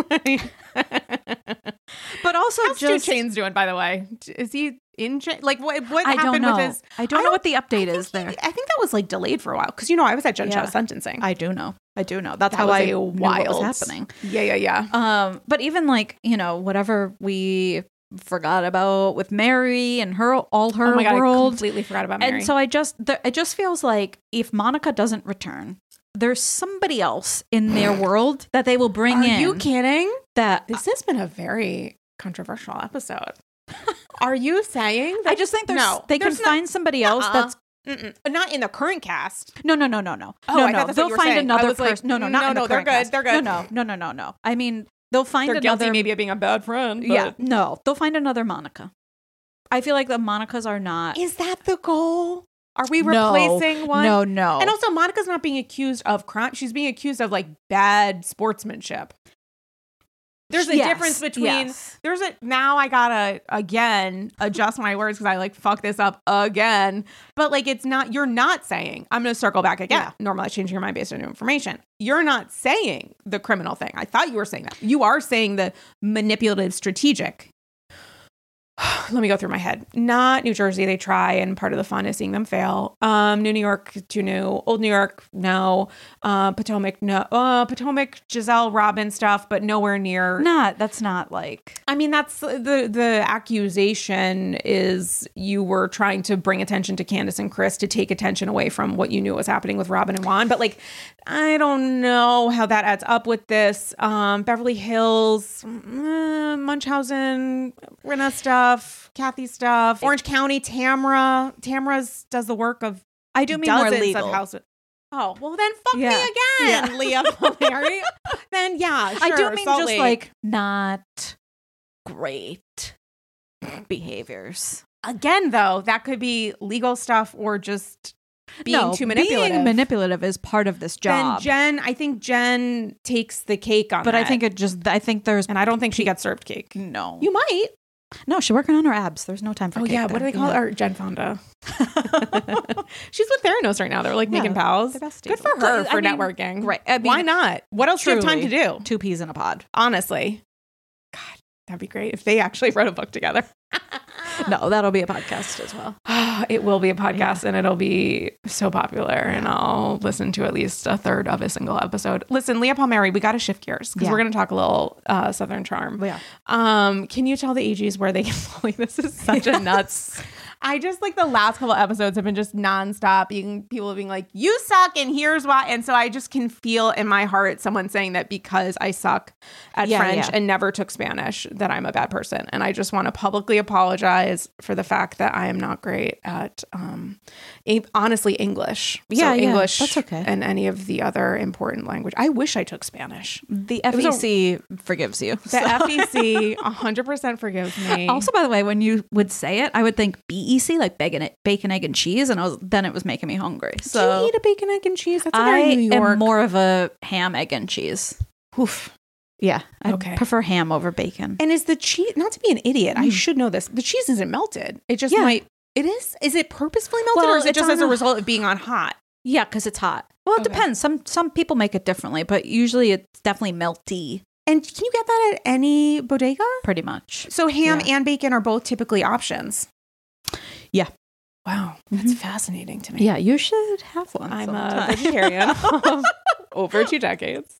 but also How's just Stu Chain's doing, by the way? Is he in Ch- like what? What I happened don't know. with his? I don't I know what the update is there. he- I think that was like delayed for a while because you know I was at Jen Yeah. Sentencing. I do know. I do know. That's that how I knew what was happening. Yeah, yeah, yeah. Um, but even like you know whatever we forgot about with Mary and her all her oh my god, I world, completely forgot about Mary. and so I just there, it just feels like if Monica doesn't return, there's somebody else in their world that they will bring Are in. Are you kidding? that This has been a very controversial episode. Are you saying that? I just think there's no, they can there's not- find somebody else Uh-uh. that's Mm-mm. not in the current cast. no no no no no Oh, no I no they'll find saying. Another was like, person no no not no, in the no, they're good, cast. they're good. no no no no no no I mean they'll find They're another guilty maybe of being a bad friend. but- yeah no they'll find another Monica. I feel like the Monicas are not Is that the goal? Are we No. replacing one? no no And also, Monica's not being accused of crime. She's being accused of like bad sportsmanship. There's a Yes, difference between yes. there's a now I gotta again adjust my words because I like fuck this up again. But like it's not you're not saying I'm gonna circle back again. Yeah. Normalize changing your mind based on new information. You're not saying the criminal thing. I thought you were saying that. You are saying the manipulative strategic. Let me go through my head. Not New Jersey, they try, and part of the fun is seeing them fail. Um, New New York, too new. Old New York, no. Uh, Potomac, no. Uh, Potomac, Gizelle Robyn stuff, but nowhere near. not that's not like I mean, that's the the accusation is you were trying to bring attention to Candiace and Chris to take attention away from what you knew was happening with Robyn and Juan. But like, I don't know how that adds up with this. Um, Beverly Hills, mm, Munchausen, Rinna stuff, Kathy stuff, Orange County, Tamra. Tamra's does the work of I do mean more legal. of. Oh well, then fuck Yeah. me again, Yeah. Lea Palmieri. then yeah, I do mean Salt just Lake. like not great behaviors. Again, though, that could be legal stuff or just being no, too manipulative. Being manipulative is part of this then job. Jen, I think Jen takes the cake on but I think it just I think there's and I don't think she gets served cake. no. You might. No, she's working on her abs. There's no time for Oh yeah, what do they call Yeah. her? Jen Fonda. She's with Theranos right now. They're like Yeah, making oh, pals. they're. Good for her I for mean, networking. right. I Why not? What else do you have time to do? Two peas in a pod. Honestly. God, that'd be great if they actually wrote a book together. No, that'll be a podcast as well. it will be a podcast and it'll be so popular and I'll listen to at least a third of a single episode. Listen, Lea Palmieri, we got to shift gears because Yeah. we're going to talk a little uh, Southern Charm. Yeah. Um, can you tell the AGs where they can like this is such a nuts. I just like the last couple episodes have been just nonstop being people being like, you suck and here's why. And so I just can feel in my heart someone saying that because I suck at Yeah, French yeah. and never took Spanish, that I'm a bad person. And I just want to publicly apologize for the fact that I am not great at um a- honestly English. Yeah, so yeah, English that's okay. and any of the other important language. I wish I took Spanish. The was a- FEC forgives you. The FEC 100% forgives me. Also, by the way, when you would say it, I would think B easy, like bacon, bacon, egg, and cheese, and I was then it was making me hungry. Do So you eat a bacon, egg, and cheese? That's a I very New York. am more of a ham, egg, and cheese. Oof. Yeah, I Okay. prefer ham over bacon. And is the cheese not to be an idiot? I Mm. should know this. The cheese isn't melted. It just Yeah. might. It is. Is it purposefully melted, Well, or is it just as a a- result of being on hot? Yeah, because it's hot. Well, it Okay. depends. Some some people make it differently, but usually it's definitely melty, And can you get that at any bodega? pretty much. So ham Yeah. and bacon are both typically options. Wow, that's mm-hmm. fascinating to me. Yeah, you should have one. I'm a vegetarian over two decades.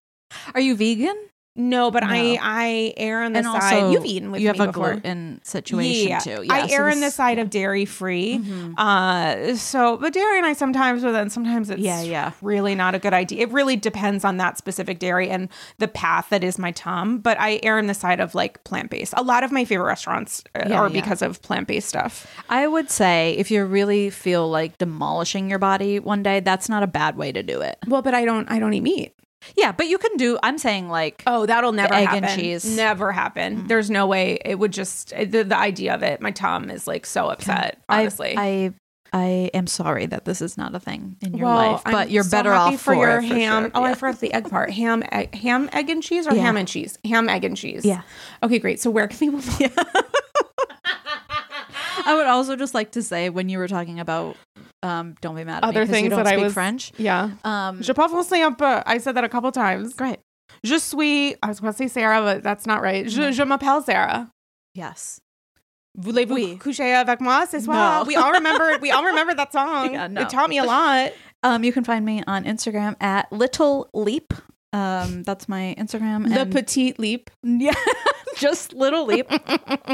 Are you vegan? No, but I No. I err on the and side. also, You've eaten with you me have a before. gluten situation yeah. too. I so err on the side of dairy free. Mhm. Uh, so, but dairy and I sometimes, but then sometimes it's Yeah, yeah. really not a good idea. It really depends on that specific dairy and the path that is my tum. But I err on the side of like plant based. A lot of my favorite restaurants uh, Yeah, are yeah. because of plant based stuff. I would say if you really feel like demolishing your body one day, that's not a bad way to do it. Well, but I don't. I don't eat meat. Yeah, but you can do. I'm saying like Oh, that'll never egg happen. and cheese. Mm. Never happen. There's no way it would just the, the idea of it. My tum is like so upset. Honestly, I, I I am sorry that this is not a thing in your Well, life, I'm but you're so better off for, your it, for ham. sure. Oh, I forgot the egg part. Ham, egg, ham, egg and cheese, or Yeah. ham and cheese. Ham, egg and cheese. Yeah. Okay, great. So where can people? Be? I would also just like to say when you were talking about um, don't be mad at Other me 'cause you things don't that I speak was- French. Yeah. Um, Je parle français un peu. I said that a couple times. great. Je suis. I was going to say Sarah, but that's not right. Je, je m'appelle Sarah. Yes. Voulez-vous Oui. coucher avec moi ce soir? No. We all remember. we all remember that song. Yeah, no. It taught me a lot. Um, you can find me on Instagram at Little Leap. Um, that's my Instagram. The and- petite leap. Yeah, just Little Leap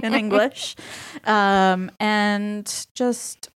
in English. Um, and just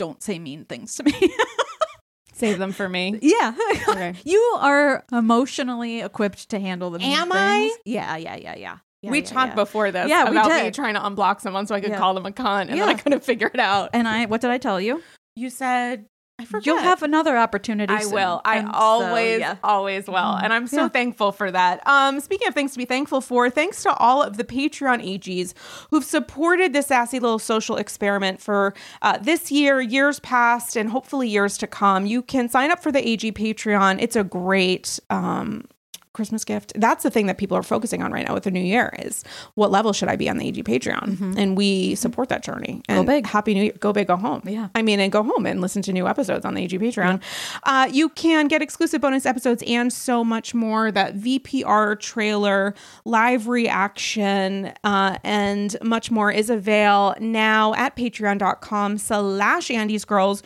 don't say mean things to me. Save them for me. yeah. Okay. you are emotionally equipped to handle the mean Am I? Yeah, yeah, yeah, yeah. Yeah, we yeah, talked yeah. before this Yeah, about me trying to unblock someone so I could call them a cunt, and then I couldn't figure it out. And I, what did I tell you? You said I. You'll have another opportunity. I soon. will. I And so, always, yeah. always will. And I'm so Yeah. thankful for that. Um, speaking of things to be thankful for, thanks to all of the Patreon AGs who've supported this sassy little social experiment for uh, this year, years past, and hopefully years to come. You can sign up for the AG Patreon. It's a great um, Christmas gift. That's the thing that people are focusing on right now with the new year is what level should I be on the AG Patreon? And we support that journey. And go big. Happy New Year. Go big, go home. Yeah. I mean, and go home and listen to new episodes on the AG Patreon. Uh, you can get exclusive bonus episodes and so much more. That VPR trailer, live reaction, uh, and much more is avail now at patreon.com slash Andy's Girls.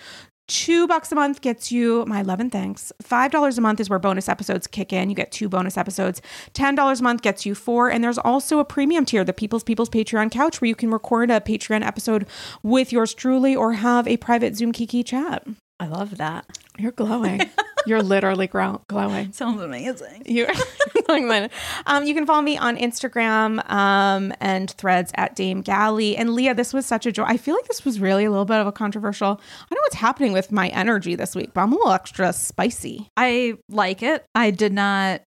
Two bucks a month gets you my love and thanks. Five dollars a month is where bonus episodes kick in. You get two bonus episodes. Ten dollars a month gets you four. And there's also a premium tier, the People's People's Patreon Couch, where you can record a Patreon episode with yours truly or have a private Zoom Kiki chat. I love that. You're glowing. You're literally grow- glowing. Sounds amazing. You, um, you can follow me on Instagram um, and threads at Dame Galli. And Lea, this was such a joy. I feel like this was really a little bit of a controversial. I don't know what's happening with my energy this week, but I'm a little extra spicy. I like it. I did not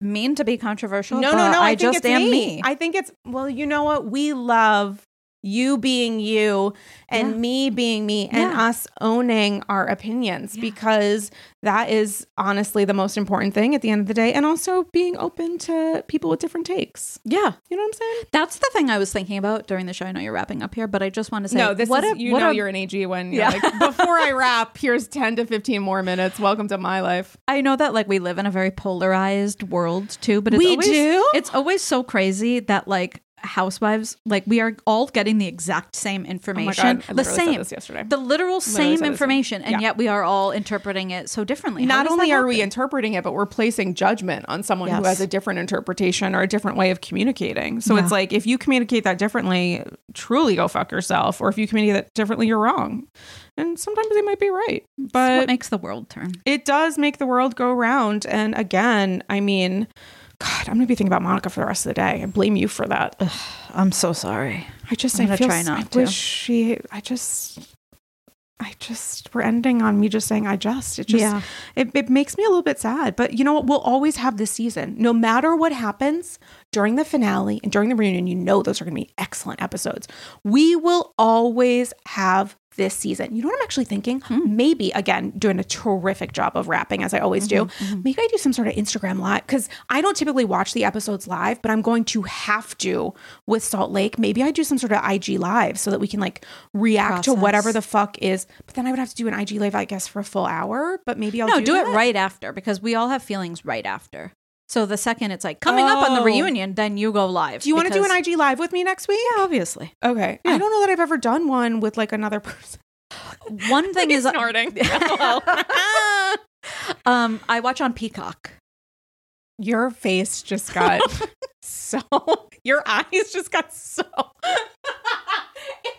mean to be controversial. No, but no, no. I, I, just am me. me. I think it's well. You know what? We love you being you and Yeah. me being me and Yeah. us owning our opinions because that is honestly the most important thing at the end of the day. And also being open to people with different takes. yeah, You know what I'm saying? that's the thing I was thinking about during the show. I know you're wrapping up here, but I just want to say, no, this what is a- you what know a- you're an AG when you're Yeah. like before I wrap. Here's ten to fifteen more minutes. Welcome to my life. I know that like we live in a very polarized world too, but it's We always, do? It's always so crazy that like housewives, like we are all getting the exact same Oh information, god, the same, yesterday. the literal same information, and yet we are all interpreting it so differently. How not only are we interpreting it, but we're placing judgment on someone who has a different interpretation or a different way of communicating. So Yeah. it's like if you communicate that differently, truly go fuck yourself. Or if you communicate that differently, you're wrong. And sometimes they might be right. But what makes the world turn. it does make the world go round. And again, I mean, God, I'm gonna be thinking about Monica for the rest of the day. I blame you for that. I'm so sorry. I just I'm I feel try not I to. wish she I just I just we're ending on me just saying I just it just Yeah. it, it makes me a little bit sad. But you know what? We'll always have this season. No matter what happens during the finale and during the reunion, you know those are gonna be excellent episodes. We will always have this season. You know what I'm actually thinking? Hmm. Maybe again, doing a terrific job of wrapping as I always do. Mm-hmm, mm-hmm. Maybe I do some sort of Instagram live because I don't typically watch the episodes live, but I'm going to have to with Salt Lake. Maybe I do some sort of IG live so that we can like react to whatever the fuck is. But then I would have to do an IG live, I guess, for a full hour. But maybe I'll No, do, do, it right after because we all have feelings right after. So the second it's like coming up on the Oh. reunion, then you go live. Do you want to do an IG live with me next week? Yeah, obviously. Okay. I don't know that I've ever done one with like another person. One thing is, snorting. um, I watch on Peacock. Your face just got so. Your eyes just got so.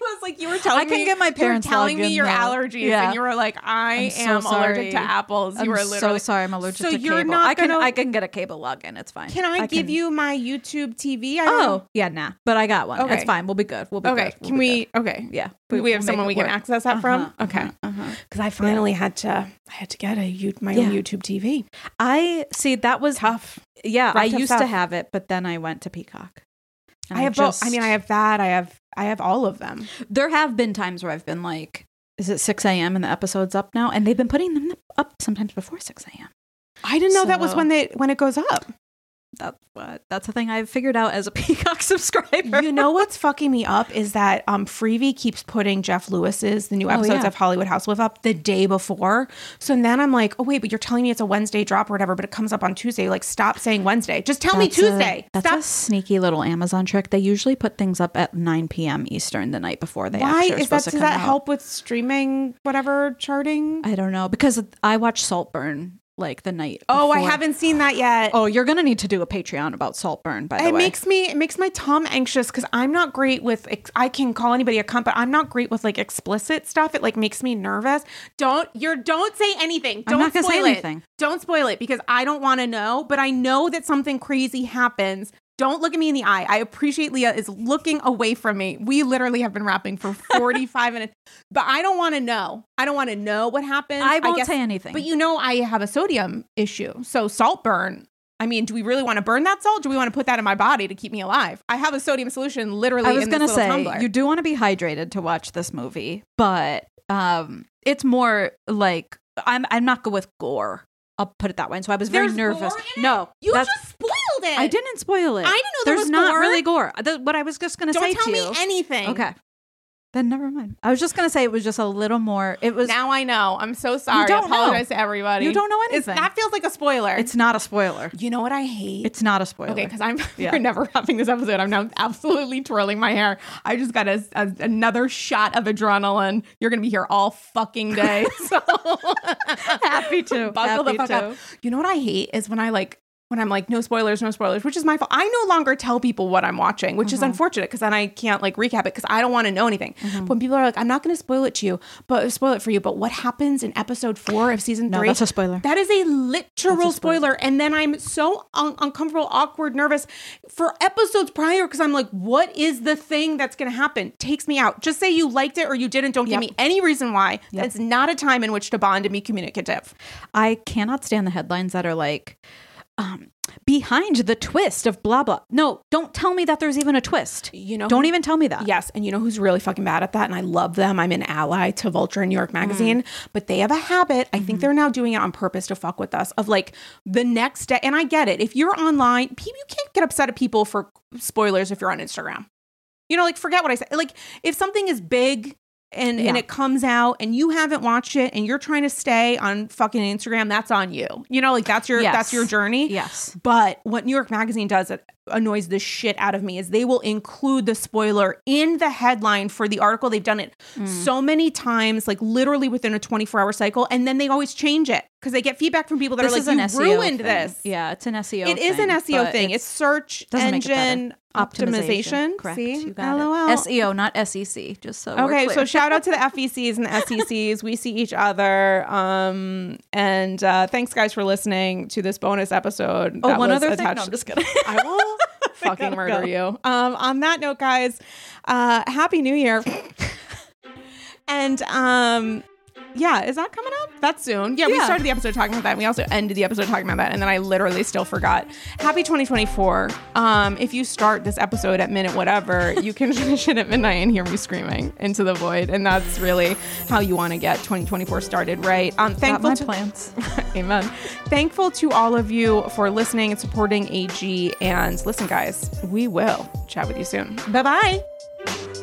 It was like you were telling I can me. get my you were parents telling me log in, your though. allergies, Yeah. and you were like, "I I'm so am allergic to apples." You I'm were literally so sorry. I'm allergic So to you're cable. not I can gonna- I can get a cable login. It's fine. Can I, give can- you my YouTube TV? I don't. Oh yeah, nah. But I got one. Okay. It's fine. We'll be good. We'll be okay. good. We'll Can be we? good. Okay. Yeah. We, we'll have make someone we can work. access that from. Uh-huh, Okay. uh-huh, uh-huh. Because I finally had to. I had to get a you my own YouTube TV. I see. That was Tough. Yeah, I used to have it, but then I went to Peacock. And I have both. I mean, I have that. I have. I have all of them. There have been times where I've been like, "Is it six a.m. and the episode's up now?" And they've been putting them up sometimes before six a.m. I didn't know that was when they when it goes up. That's what that's the thing I've figured out as a Peacock subscriber. You know what's fucking me up is that um Freevee keeps putting Jeff Lewis's the new Oh, episodes yeah. of Hollywood Houselift up the day before. So then I'm like, oh wait, but you're telling me it's a Wednesday drop or whatever, but it comes up on Tuesday. Like, stop saying Wednesday. Just tell me That's a- Tuesday. that's stop. a sneaky little Amazon trick. They usually put things up at 9 p.m. Eastern the night before they Why is that? Does that out. help with streaming whatever charting? I don't know because I watch Saltburn like the night. oh, I haven't seen that yet. Oh, you're gonna need to do a Patreon about Saltburn. By the it way, it makes me it makes my Tom anxious because I'm not great with ex- I can call anybody a cunt, but I'm not great with like explicit stuff. It like makes me nervous. Don't you're don't say anything. I'm Don't not gonna say it. anything. Don't spoil it because I don't want to know, but I know that something crazy happens. Don't look at me in the eye. I appreciate Lea is looking away from me. We literally have been wrapping for 45 minutes, but I don't want to know. I don't want to know what happened. I won't guess- say anything. But you know, I have a sodium issue. So salt burn. I mean, do we really want to burn that salt? Do we want to put that in my body to keep me alive? I have a sodium solution literally I was gonna say tumbler. you do want to be hydrated to watch this movie, but um, it's more like I'm I'm not good with gore. I'll put it that way. And so I was very There's nervous. gore in it? No, you that's- just spoiled it. I didn't spoil it. I didn't know there There's was not gore. really gore. The- what I was just gonna say. Don't say tell to me you. anything. Okay, then never mind. I was just gonna say it was just a little more. It was. Now I know. I'm so sorry. You don't I apologize know. to everybody. You don't know It's- anything. that feels like a spoiler. It's not a spoiler. you know what I hate? It's not a spoiler. Okay, because I'm Yeah. we're never having this episode. I'm now absolutely twirling my hair. I just got a, a- another shot of adrenaline. You're gonna be here all fucking day. So Happy to. buckle the fuck to. up. You know what I hate is when I like when I'm like no spoilers, no spoilers, which is my fault. I no longer tell people what I'm watching, which Mm-hmm. is unfortunate because then I can't like recap it because I don't want to know anything. But when people are like, I'm not going to spoil it to you, but spoil it for you. But what happens in episode four of season No, three? that's a spoiler. That is a literal a spoiler. spoiler. And then I'm so un- uncomfortable, awkward, nervous for episodes prior because I'm like, what is the thing that's going to happen? Takes me out. Just say you liked it or you didn't. Don't Yep. give me any reason why. Yep. That's not a time in which to bond and be communicative. I cannot stand the headlines that are like, um, behind the twist of blah blah. No, don't tell me that there's even a twist. You know, Don't even tell me that. Yes, and you know who's really fucking bad at that, and I love them. I'm an ally to Vulture and New York Magazine, but they have a habit. I think they're now doing it on purpose to fuck with us. Of like the next day, and I get it. If you're online, you can't get upset at people for spoilers if you're on Instagram. You know, like forget what I said. Like if something is big. And, and it comes out and you haven't watched it and you're trying to stay on fucking Instagram, that's on you. You know, like that's your Yes. that's your journey. Yes. But what New York Magazine does annoys the shit out of me is they will include the spoiler in the headline for the article. They've done it Mm. so many times, like literally within a 24 hour cycle, and then they always change it because they get feedback from people that This are is like, "You ruined thing. this." Yeah, it's an SEO. It is an SEO thing. It's, search doesn't it engine optimization. Correct. See, You got LOL. it. SEO, not SEC. Just so. we're Okay, so shout out to the FECs and the SECs. We see each other. Um, and uh, thanks, guys, for listening to this bonus episode. Oh, that one was other thing. No, I'm just kidding. I will fucking murder go. you. Um, on that note, guys, uh, happy New Year. And um yeah, is that coming up? That's soon. Yeah, we started the episode talking about that. And we also ended the episode talking about that. And then I literally still forgot. Happy 2024. Um, if you start this episode at minute whatever, you can finish it at midnight and hear me screaming into the void. And that's really how you want to get 2024 started, right? Um, thankful my to plans. Amen. Thankful to all of you for listening and supporting AG. And listen, guys, we will chat with you soon. Bye bye.